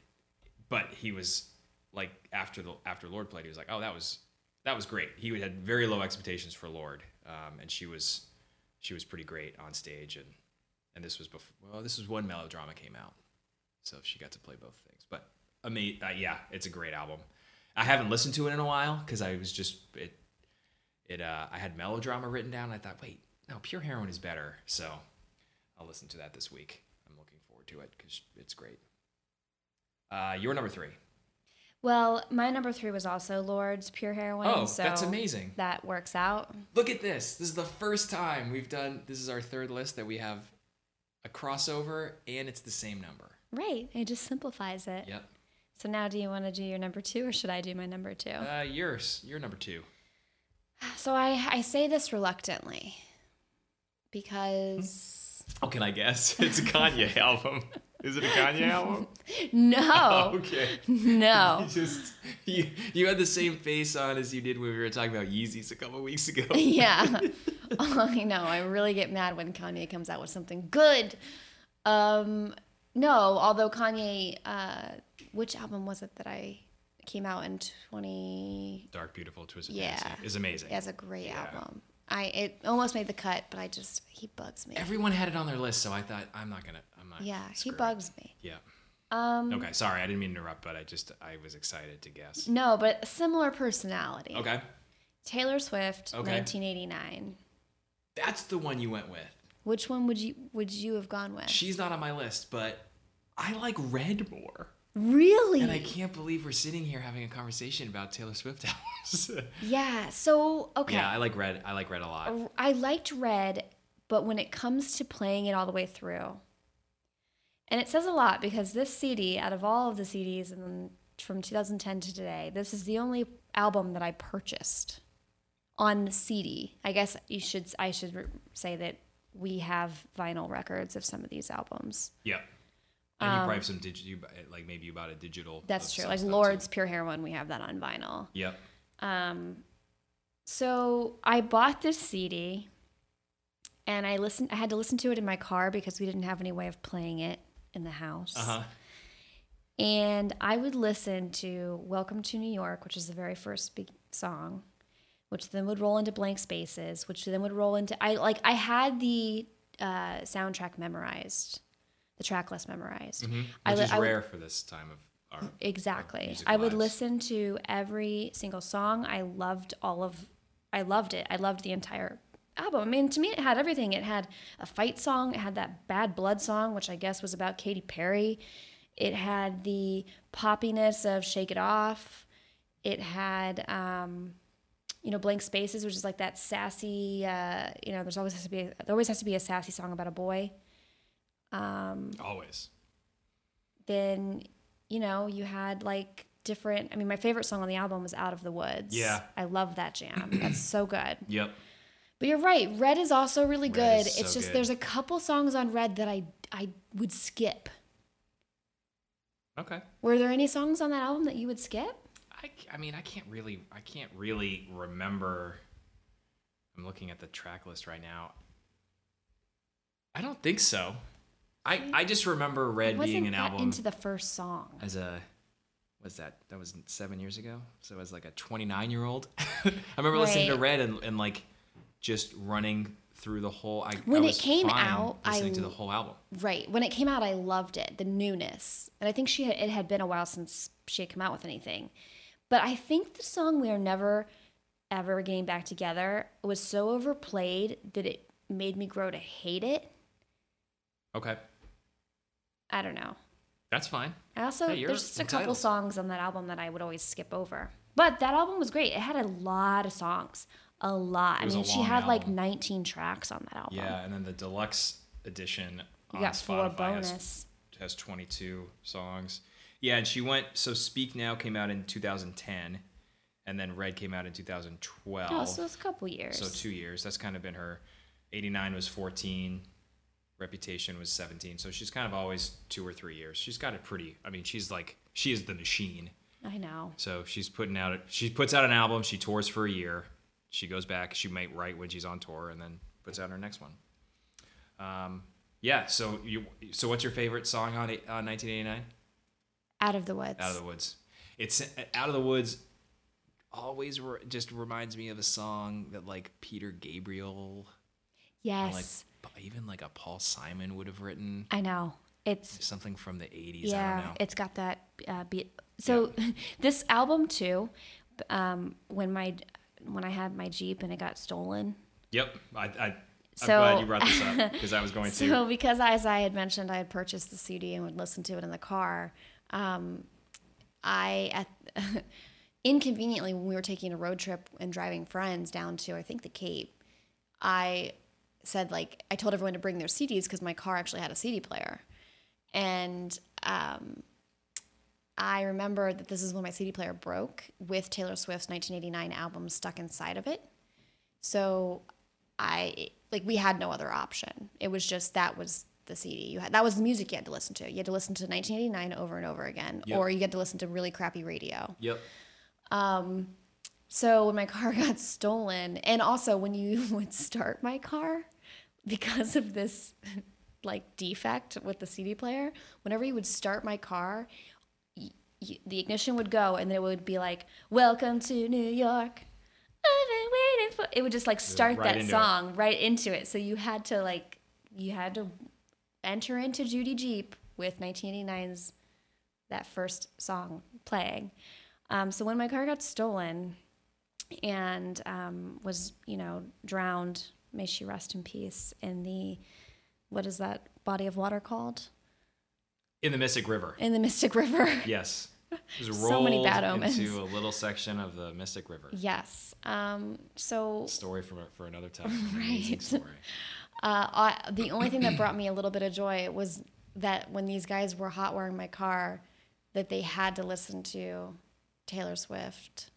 but he was like after the after Lorde played, he was like, "Oh, that was that was great." He had very low expectations for Lorde, um, and she was she was pretty great on stage, and and this was before well, this was when Melodrama came out, so she got to play both things. But ama- uh, yeah, it's a great album. I haven't listened to it in a while because I was just it it uh, I had Melodrama written down. I thought, wait, no, Pure Heroin is better, so I'll listen to that this week. To it because it's great. Uh, your number three. well, my number three was also Lorde's Pure Heroin. Oh, so that's amazing. That works out. Look at this. This is the first time we've done. This is our third list that we have a crossover, and it's the same number. Right. It just simplifies it. Yep. So now, do you want to do your number two, or should I do my number two? Uh, yours. You're number two. So I, I say this reluctantly because Oh, can I guess? <laughs> It's a Kanye <laughs> album. Is it a Kanye album? no, <laughs> okay. no, You just you, you had the same face on as you did when we were talking about Yeezys a couple weeks ago. yeah. I know. I really get mad when Kanye comes out with something good. Um, no, although Kanye, uh, which album was it that I came out in twenty? Dark, beautiful, twisted Yeah. fantasy is amazing. It has a great Yeah. album. I it almost made the cut, but I just he bugs me. Everyone had it on their list, so I thought I'm not gonna. I'm not. yeah, he screw it. bugs me. Yeah. Um, Okay. Sorry, I didn't mean to interrupt, but I just I was excited to guess. no, but similar personality. Okay. Taylor Swift, Okay. 1989. That's the one you went with. Which one would you would you have gone with? She's not on my list, but I like Red more. Really? And I can't believe we're sitting here having a conversation about Taylor Swift <laughs> albums. yeah. So okay. Yeah, I like Red. I like Red a lot. Oh, I liked Red, but when it comes to playing it all the way through, and it says a lot because this CD, out of all of the CDs and from 2010 to today, this is the only album that I purchased on CD. I guess you should I should say that we have vinyl records of some of these albums. Yeah. And you probably have some digital, you, like maybe you bought a digital. Um, That's true. Like stuff, too. Lorde's Pure Heroin, we have that on vinyl. Yep. Um, so I bought this CD, and I listened. I had to listen to it in my car because we didn't have any way of playing it in the house. Uh huh. And I would listen to "Welcome to New York," which is the very first big song, which then would roll into "Blank Spaces," which then would roll into. I like. I had the uh, soundtrack memorized, the track list memorized. Which I li- is I would- rare for this time of our. Exactly. music I would lives. listen to every single song. I loved all of I loved it. I loved the entire album. I mean, to me, it had everything. It had a fight song. It had that Bad Blood song, which I guess was about Katy Perry. It had the poppiness of Shake It Off. It had, um, you know, Blank Spaces, which is like that sassy. Uh, you know, there's always has to be there always has to be a sassy song about a boy. Um, Always. then you know you had like different i mean my favorite song on the album was out of the woods Yeah. i love that jam <clears throat> that's so good Yep. but you're right red is also really Red good it's just good. there's a couple songs on red that i i would skip Okay. were there any songs on that album that you would skip I, I mean, I can't really, I can't really remember. I'm looking at the track list right now. I don't think so. I, I just remember Red being an album into the first song as a, was that, that was seven years ago? So as like a 29 year old. <laughs> I remember listening to Red and, and like just running through the whole, I, When I it was came out, I listening to the whole album. right when it came out i loved it the newness and i think she had, it had been a while since she had come out with anything but i think the song we are never ever getting back together was so overplayed that it made me grow to hate it Okay. I don't know That's fine. i also Hey, there's just a couple songs on that album that i would always skip over but that album was great it had a lot of songs a lot i mean she had like 19 tracks on that album Yeah. And then the deluxe edition you on Spotify has has 22 songs. Yeah, and she went. So Speak Now came out in 2010, and then Red came out in 2012. oh, so it's a couple years so two years. That's kind of been her. 89 was 14. Reputation was 17. So she's kind of always two or three years. She's got it pretty. I mean, she's like she is the machine. i know So she's putting out. She puts out an album. She tours for a year. She goes back. She might write when she's on tour, and then puts out her next one. Um, yeah. So you. So what's your favorite song on it- on 1989? out of the woods Out of the Woods. It's Out of the Woods. Always re- just reminds me of a song that like Peter Gabriel, yes even like a Paul Simon would have written. I know. It's Something from the 80s. I don't yeah, know. it's got that uh, beat. So <laughs> this album too, um, when my when I had my Jeep and it got stolen. Yep. I, I, I'm So- glad you brought this up <laughs> because I was going to. So because as I had mentioned, I had purchased the CD and would listen to it in the car. Um, I at <laughs> inconveniently when we were taking a road trip and driving friends down to I think the Cape, I said like I told everyone to bring their CDs because my car actually had a CD player, and um, I remember that this is when my CD player broke with Taylor Swift's 1989 album stuck inside of it. So I like we had no other option. It was just that was the CD you had. That was the music you had to listen to. You had to listen to 1989 over and over again, Yep. or you had to listen to really crappy radio. Yep. So when my <laughs> car got stolen, and also when you <laughs> would start my car because of this <laughs> like defect with the CD player, whenever you would start my car, the ignition would go and then it would be like, Welcome to New York. I've been waiting for it would just like start right that into it. song right into it. So you had to like you had to enter into Judy Jeep with 1989's that first song playing. Um, so when my car got stolen and um, was, you know, drowned, may she rest in peace, in the, what is that body of water called? In the Mystic River. In the Mystic River. <laughs> Yes. It was So many bad omens. into a little section of the Mystic River. yes. Um, so Story for for another time. <laughs> Right. story. <laughs> uh, I, the only thing that brought me a little bit of joy was that when these guys were hot wiring my car, that they had to listen to Taylor Swift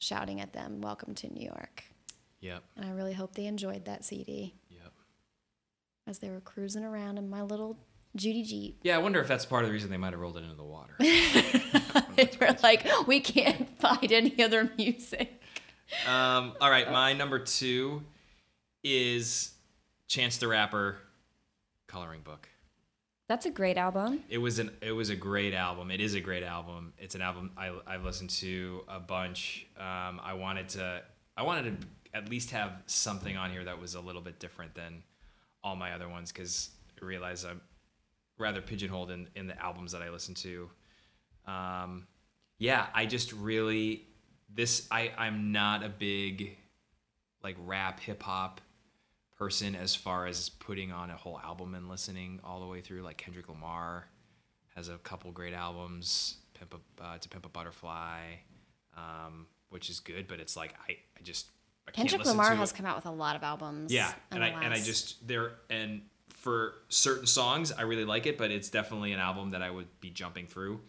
shouting at them, "Welcome to New York," Yep. and I really hope they enjoyed that CD Yep. as they were cruising around in my little Judy Jeep. Yeah, I wonder if that's part of the reason they might have rolled it into the water. <laughs> they were like, "We can't find any other music." um, all right, my number two is Chance the Rapper, Coloring Book. That's a great album. It was an it was a great album. It is a great album. It's an album I I've listened to a bunch. Um, I wanted to I wanted to at least have something on here that was a little bit different than all my other ones because I realize I'm rather pigeonholed in in the albums that I listen to. Um, yeah, I just really this I I'm not a big like rap hip hop person as far as putting on a whole album and listening all the way through. Like Kendrick Lamar has a couple great albums, Pimp a, uh, to Pimp a Butterfly, um, which is good, but it's like I, I just I can't Kendrick Lamar has it. come out with a lot of albums. Yeah, and I and I just there and for certain songs I really like it, but it's definitely an album that I would be jumping through.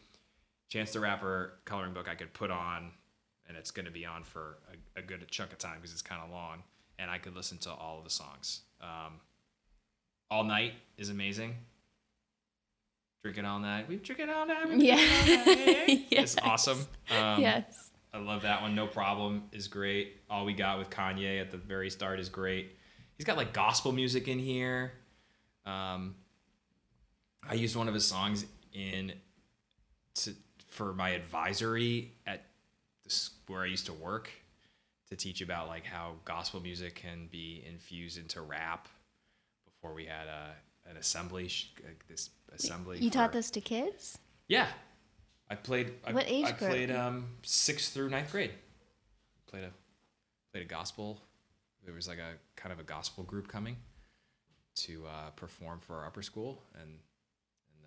Chance the Rapper coloring book I could put on, and it's going to be on for a, a good chunk of time because it's kind of long, and I could listen to all of the songs. Um, all night is amazing. Drinking all night, we drinking all night. We Yeah. all night. Yes. <laughs> It's awesome. Um, yes. I love that one. No problem is great. All we got with Kanye at the very start is great. He's got like gospel music in here. Um, I used one of his songs in to for my advisory at this where I used to work to teach about like how gospel music can be infused into rap. Before we had a an assembly, sh- like this assembly. You taught this to kids? yeah, I played. I, What age I group? played um sixth through ninth grade. Played a played a gospel. There was like a kind of a gospel group coming to uh, perform for our upper school, and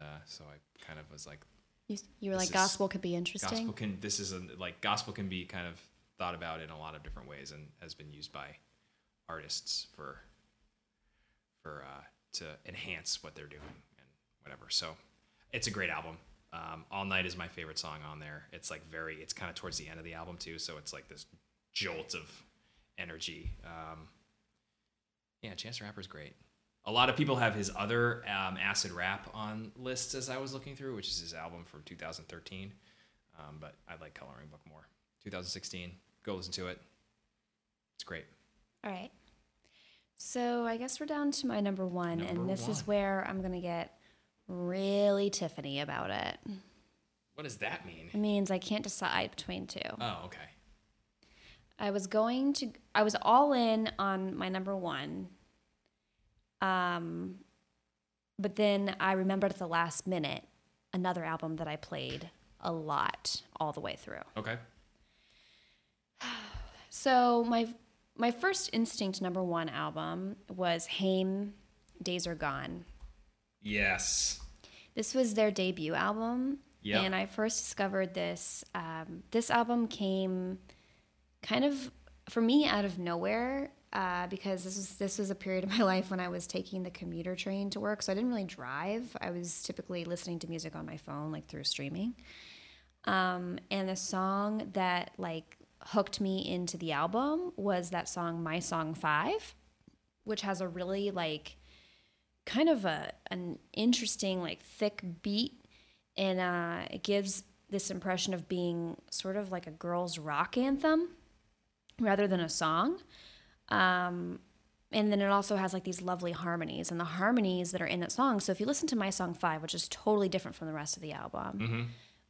and uh, so I kind of was like, You, you were like, is- gospel could be interesting. gospel can this is a, like gospel can be kind of thought about in a lot of different ways and has been used by artists for for uh, to enhance what they're doing and whatever. So it's a great album. Um, All Night is my favorite song on there. It's like very it's kind of towards the end of the album too, so it's like this jolt of energy. Um, yeah, Chance the Rapper's great. A lot of people have his other um, acid rap on lists as I was looking through, which is his album from 2013. Um, but I like Coloring Book more. 2016. Go listen to it. It's great. All right. So I guess we're down to my number one, Number and this is where I'm gonna get really Tiffany about it. What does that mean? It means I can't decide between two. Oh, okay. I was going to I was all in on my number 1. Um but then I remembered at the last minute another album that I played a lot all the way through. Okay. So my my first instinct number 1 album was Haim Days Are Gone. Yes. This was their debut album. Yep. And I first discovered this. Um, this album came kind of for me out of nowhere uh, because this was this was a period of <laughs> my life when I was taking the commuter train to work. So I didn't really drive. I was typically listening to music on my phone, like through streaming. Um, and the song that like hooked me into the album was that song "My Song 5, which has a really like kind of a an interesting like thick beat. And uh, it gives this impression of being sort of like a girl's rock anthem rather than a song. Um, and then it also has like these lovely harmonies and the harmonies that are in that song. So if you listen to my song 5 which is totally different from the rest of the album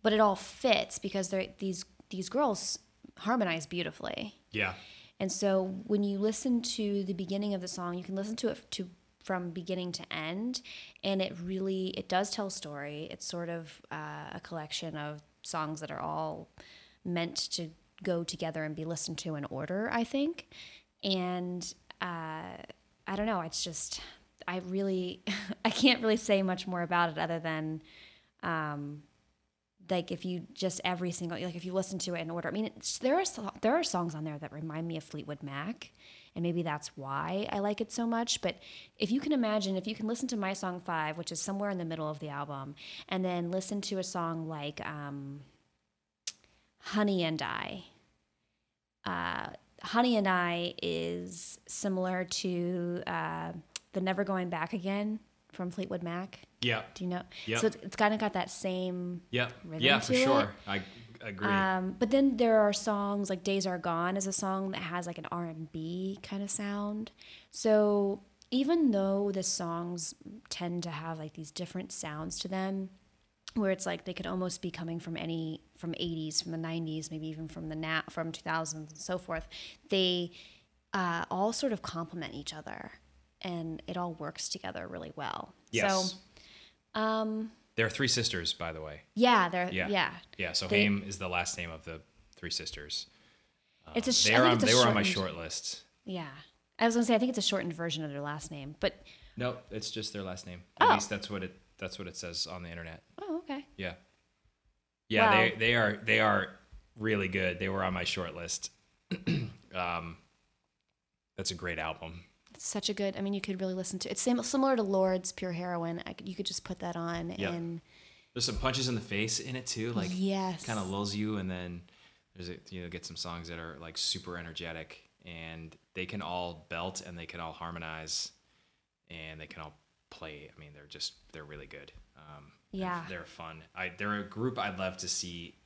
but it all fits because they're these these girls harmonize beautifully Yeah. and so when you listen to the beginning of the song, you can listen to it to from beginning to end, and it really it does tell a story. It's sort of uh, a collection of songs that are all meant to go together and be listened to in order. I think, and uh, I don't know. It's just I really <laughs> I can't really say much more about it other than. Um, like if you just every single like if you listen to it in order. I mean, there are there are songs on there that remind me of Fleetwood Mac, and maybe that's why I like it so much. But if you can imagine, if you can listen to my song five, which is somewhere in the middle of the album, and then listen to a song like um, "Honey and I." Uh, "Honey and I" is similar to uh, the "Never Going Back Again" from Fleetwood Mac. Yeah. Do you know? Yeah. So it's, it's kind of got that same Yeah. rhythm Yeah, for sure. it. I agree. um, but then there are songs like "Days Are Gone" is a song that has like an R and B kind of sound. So even though the songs tend to have like these different sounds to them, where it's like they could almost be coming from any from 80s, from the 90s, maybe even from the nat from 2000s and so forth, they uh, all sort of complement each other, and it all works together really well. yes. So um, there are three sisters, by the way. yeah, they're Yeah. yeah. Yeah. So They- Haim is the last name of the three sisters. It's a sh- I They're on, it's a they were on my short list. Yeah. I was gonna say I think it's a shortened version of their last name, but No, it's just their last name. At Oh. least that's what it that's what it says on the internet. oh okay. Yeah. Yeah, Wow. they they are they are really good. They were on my short list. <clears throat> um, that's a great album. It's such a good. I mean, you could really listen to. It's sim- similar to Lorde's Pure Heroin. I could, you could just put that on Yeah. and There's some punches in the face in it too, like yes, kind of lulls you, and then there's a, you know get some songs that are like super energetic, and they can all belt and they can all harmonize, and they can all play. I mean, they're just they're really good. Um, Yeah. they're fun. I they're a group I'd love to see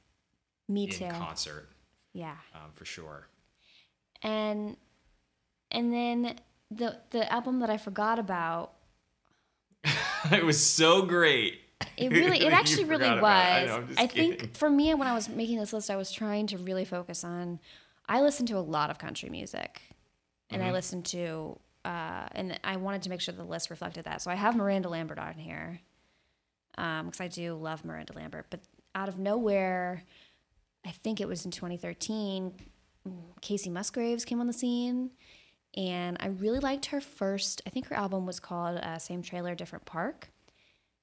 me in too. concert Yeah, um, for sure. and and then the the album that I forgot about. <laughs> it was so great. It really, <laughs> it actually really was. I know, I think for me, when I was making this list, I was trying to really focus on. I listen to a lot of country music, and Mm-hmm. I listen to, uh, and I wanted to make sure the list reflected that. So I have Miranda Lambert on here, because I do love Miranda Lambert. But out of nowhere, I think it was in 2013, Kacey Musgraves came on the scene, and I really liked her first. I think her album was called uh, "Same Trailer, Different Park."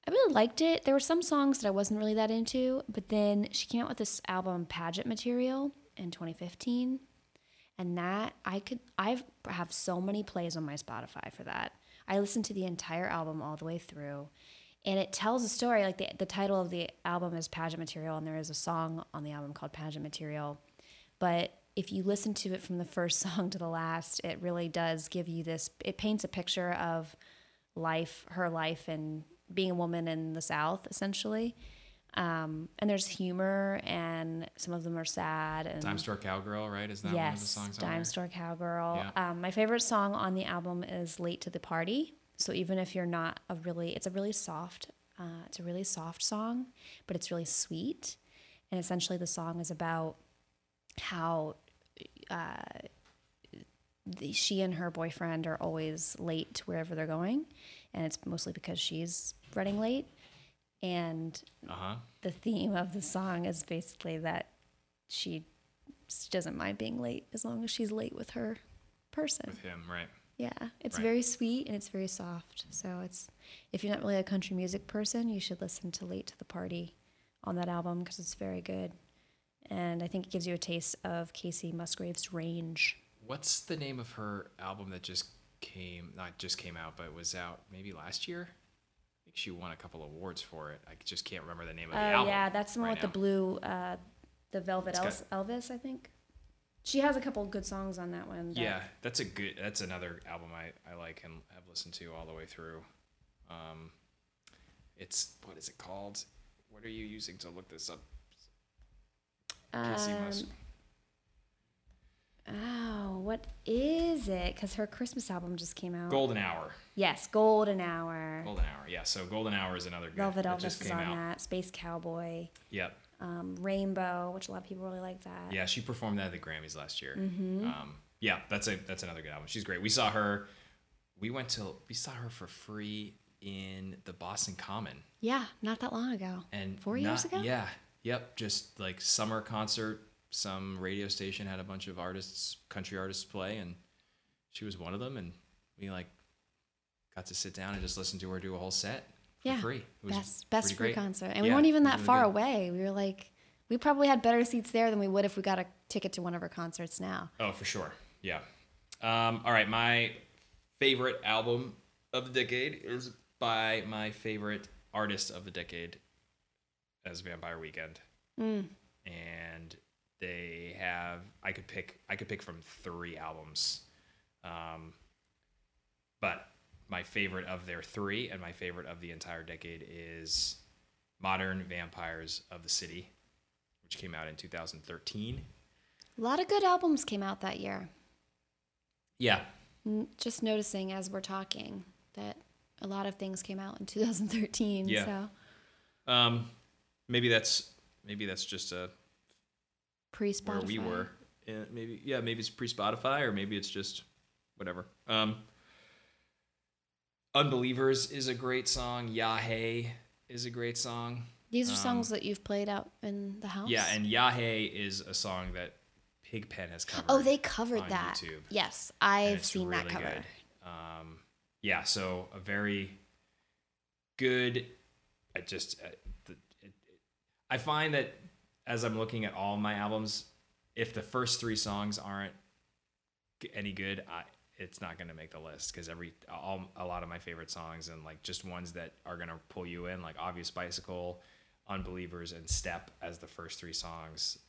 I really liked it. There were some songs that I wasn't really that into, but then she came out with this album Pageant Material in 2015. And that I could I've have so many plays on my Spotify for that. I listened to the entire album all the way through. And it tells a story like the the title of the album is Pageant Material and there is a song on the album called Pageant Material. But if you listen to it from the first <laughs> song to the last, it really does give you this it paints a picture of life, her life, and being a woman in the South, essentially. Um, and there's humor, and some of them are sad. And Dime Store Cowgirl, right? Is that one of the songs on Dime there? Store Cowgirl. Yeah. Um, my favorite song on the album is "Late to the Party." So even if you're not a really, it's a really soft, uh, it's a really soft song, but it's really sweet. And essentially, the song is about how uh, the, she and her boyfriend are always late to wherever they're going, and it's mostly because she's running late. And Uh huh. the theme of the song is basically that she doesn't mind being late as long as she's late with her person. With him, right? Yeah, it's Right. very sweet and it's very soft. So it's if you're not really a country music person, you should listen to "Late to the Party" on that album because it's very good, and I think it gives you a taste of Kacey Musgrave's range. What's the name of her album that just came? Not just came out, but was out maybe last year. I think she won a couple awards for it. I just can't remember the name of the album. yeah, that's the one right with the blue, uh, the Velvet Elvis, Elvis, I think. She has a couple good songs on that one. that- Yeah, that's a good. That's another album I, I like and have listened to all the way through. Um, it's what is it called? What are you using to look this up? Um, Oh, what is it? Because her Christmas album just came out. Golden Hour. Yes, Golden Hour. Golden Hour. Yeah. So Golden Hour is another good. Velvet Elvis is on out. that. Space Cowboy. Yep. Um, Rainbow, which a lot of people really like that. Yeah, she performed that at the Grammys last year. Mm-hmm. Um, yeah, that's a that's another good album. She's great. We saw her. We went to we saw her for free in the Boston Common. Yeah, not that long ago. and Four years ago? Yeah, yep. Just like summer concert. Some radio station had a bunch of artists, country artists, play, and she was one of them. And we like got to sit down and just listen to her do a whole set for Yeah, free. It was Best best free great. concert, and we weren't even that really far good. away. We were like, we probably had better seats there than we would if we got a ticket to one of her concerts now. Oh, for sure. Yeah. Um, all right, my favorite album of the decade is by my favorite artist of the decade as Vampire Weekend. Mm. And they have I could pick I could pick from three albums. Um, but my favorite of their three and my favorite of the entire decade is Modern Vampires of the City, which came out in 2013. A lot of good albums came out that year. Yeah, Just noticing as we're talking that a lot of things came out in 2013. Yeah. So Um, maybe that's maybe that's just a pre where we were. Yeah, maybe yeah, maybe it's pre Spotify or maybe it's just whatever. Um, Unbelievers is a great song. Ya Hey is a great song. These are Um, songs that you've played out in the house. Yeah, and Ya Hey is a song that Pigpen has covered. Oh, they covered that. YouTube. Yes, I've seen that really cover. good. Um, yeah, so a very good. I just uh, the, it, it, I find that as I'm looking at all my albums, if the first three songs aren't any good, I it's not going to make the list because every all a lot of my favorite songs and like just ones that are going to pull you in, like Obvious Bicycle, Unbelievers, and Step as the first three songs.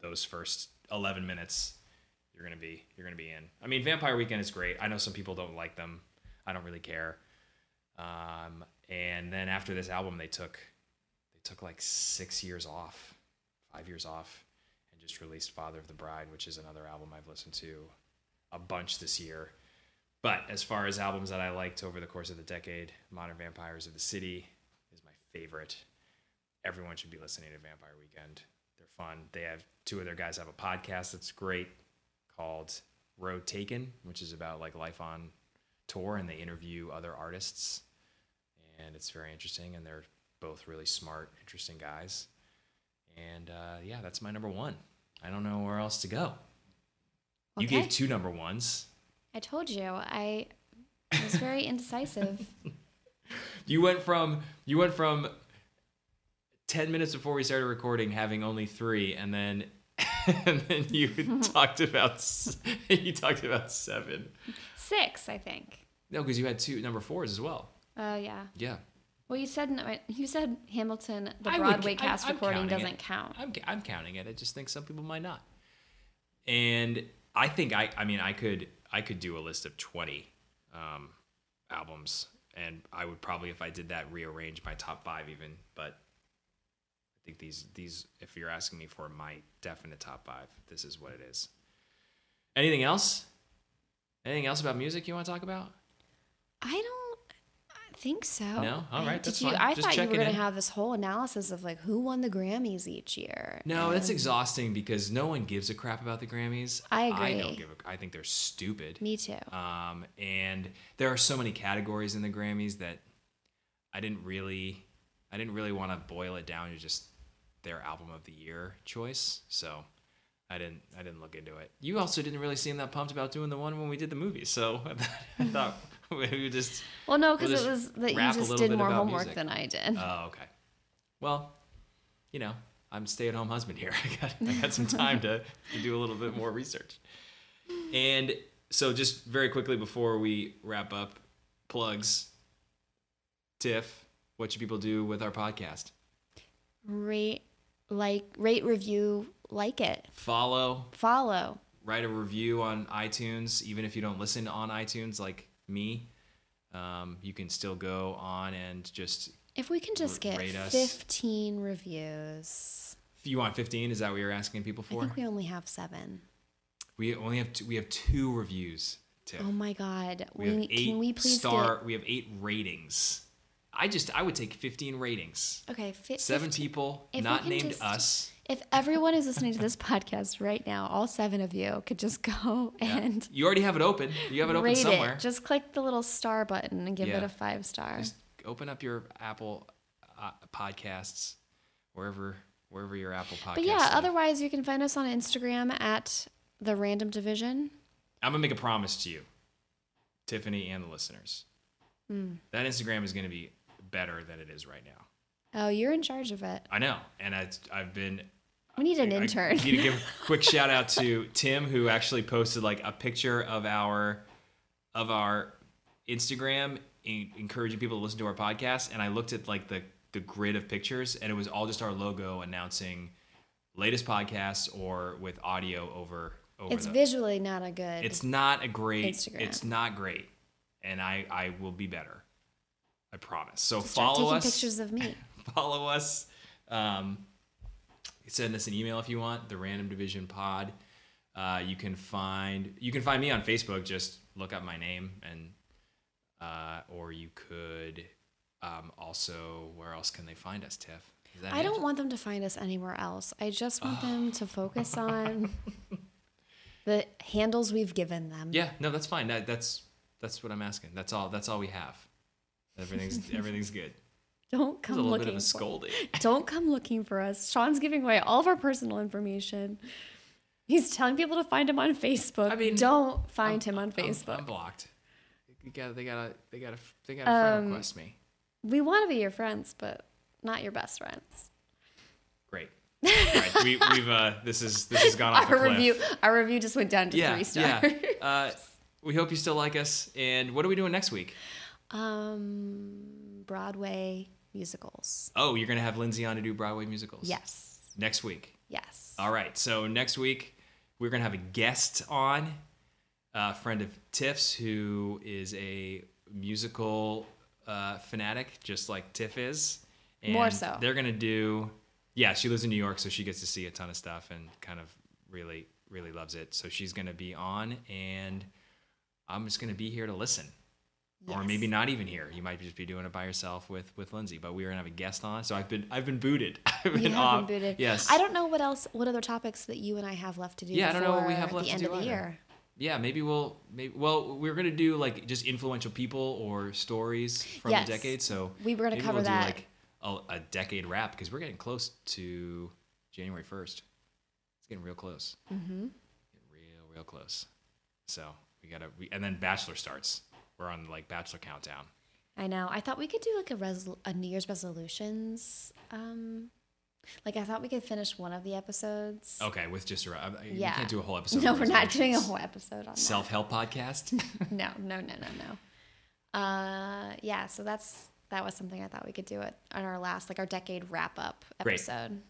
Those first eleven minutes you're gonna be you're gonna be in. I mean, Vampire Weekend is great. I know some people don't like them. I don't really care. Um, and then after this album, they took they took like six years off, five years off, and just released Father of the Bride, which is another album I've listened to a bunch this year. But as far as albums that I liked over the course of the decade, Modern Vampires of the City is my favorite. Everyone should be listening to Vampire Weekend. They're fun. They have two of their guys have a podcast that's great called Road Taken, which is about like life on tour, and they interview other artists, and it's very interesting. And they're both really smart, interesting guys. And uh, yeah, that's my number one. I don't know where else to go. You gave two number ones. I told you I was very indecisive. <laughs> <laughs> You went from you went from ten minutes before we started recording having only three, and then <laughs> and then you talked about you talked about seven. Six, I think. No, because you had two number fours as well. Oh yeah. Yeah. Well, you said no, you said Hamilton, the I would- Broadway I'm- cast I'm recording counting doesn't it. count. I'm I'm counting it. I just think some people might not. And I think I I mean I could I could do a list of twenty um, albums, and I would probably if I did that rearrange my top five even. But I think these these if you're asking me for my definite top five, this is what it is. Anything else? Anything else about music you want to talk about? I don't think so. No? All right, Did that's you? fine. I Just thought you were going to have this whole analysis of like who won the Grammys each year. No, that's exhausting because no one gives a crap about the Grammys. I agree. I don't give a. I think they're stupid. Me too. Um, and there are so many categories in the Grammys that I didn't really, I didn't really want to boil it down to just their album of the year choice. So I didn't, I didn't look into it. You also didn't really seem that pumped about doing the one when we did the movie. So <laughs> I thought <laughs> we just. Well, no, we'll because it was that you just did more homework music. than I did. Oh, okay. Well, you know, I'm stay-at-home husband here. <laughs> I got, I got some time to, to do a little bit more research. And so, just very quickly before we wrap up, plugs. Tiff, what should people do with our podcast? rate, like, rate, review, like it, Follow, follow. write a review on iTunes, even if you don't listen on iTunes like me. Um, you can still go on and just. If we can just R- get rate us. 15 reviews. If you want 15, is that what you're asking people for? I think we only have seven. We only have two, we have two reviews. Tiff. Oh my God. we We, have eight can we please star. We have eight ratings. I just I would take 15 ratings. okay fi- Seven 15 people, if not named just- us. If everyone who's listening to this podcast right now, all seven of you could just go Yeah. and you already have it open. You have it open somewhere. it. Just click the little star button and give it a five star. Just open up your Apple uh, podcasts, wherever wherever your Apple podcasts. But yeah, otherwise you can find us on Instagram at the Random Division. I'm gonna make a promise to you, Tiffany and the listeners. Hmm. That Instagram is gonna be better than it is right now. Oh, you're in charge of it. I know, and I, I've been We need an I intern. need to give a <laughs> quick shout out to Tim who actually posted like a picture of our of our Instagram en- encouraging people to listen to our podcast and I looked at like the the grid of pictures and it was all just our logo announcing latest podcasts or with audio over over it's the visually not a good. It's not a great Instagram. it's not great and I I will be better. I promise. So start follow taking us pictures of me. <laughs> follow us. Um, send us an email if you want. The Random Division Pod. Uh, you can find you can find me on Facebook. Just look up my name, and uh, or you could um, also. Where else can they find us, Tiff? I it? don't want them to find us anywhere else. I just want <sighs> them to focus on <laughs> the handles we've given them. Yeah, no, that's fine. That, that's that's what I'm asking. That's all. That's all we have. Everything's <laughs> everything's good. Don't come looking. bit of a for- scolding. <laughs> Don't come looking for us. Sean's giving away all of our personal information. He's telling people to find him on Facebook. I mean, don't find I'm- him on I'm- Facebook. I'm, blocked. You gotta, they gotta, they gotta, they gotta friend Um, request me. we want to be your friends, but not your best friends. Great. All right, we, we've uh, this is this has gone <laughs> off Our review, our review just went down to yeah, three stars. yeah. Uh, we hope you still like us. And what are we doing next week? um, Broadway musicals. Oh, you're gonna have Lindsay on to do Broadway musicals. Yes, Next week. yes. All right. So next week we're gonna have a guest on, a friend of Tiff's who is a musical uh, fanatic, just like Tiff is. And More so. They're gonna do. Yeah, she lives in New York, so she gets to see a ton of stuff and kind of really, really loves it. So she's gonna be on, and I'm just gonna be here to listen. Or maybe not even here. You might just be doing it by yourself with with Lindsay. But we're gonna have a guest on. So I've been I've been booted. <laughs> I've been off. been booted. Yes. I don't know what else, what other topics that you and I have left to do. Yeah, I don't know what we have left the to end do of the either. year. Yeah, maybe we'll maybe well we're gonna do like just influential people or stories from Yes. the decade. So We were gonna cover we'll that. do like a, a decade wrap because we're getting close to January first. It's getting real close. Mm-hmm. Getting real real close. So we gotta we, and then Bachelor starts. We're on like Bachelor countdown. I know. I thought we could do like a resol- a New Year's resolutions. Um, like I thought we could finish one of the episodes. Okay, with just a, I- I- we Yeah. can't do a whole episode. <laughs> no, we're not doing a whole episode on self help podcast. <laughs> No, no, no, no, no. Uh, yeah. So that's that was something I thought we could do it on our last like our decade wrap up episode. Great.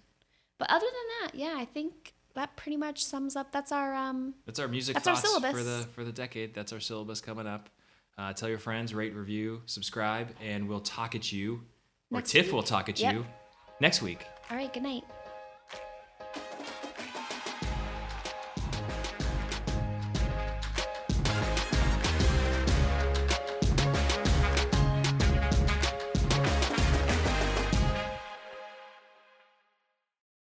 But other than that, yeah, I think that pretty much sums up. That's our um. That's our music That's our syllabus for the for the decade. That's our syllabus coming up. Uh, tell your friends, rate, review, subscribe, and we'll talk at you, or Next Tiff week. will talk at Yep. you next week. All right. Good night.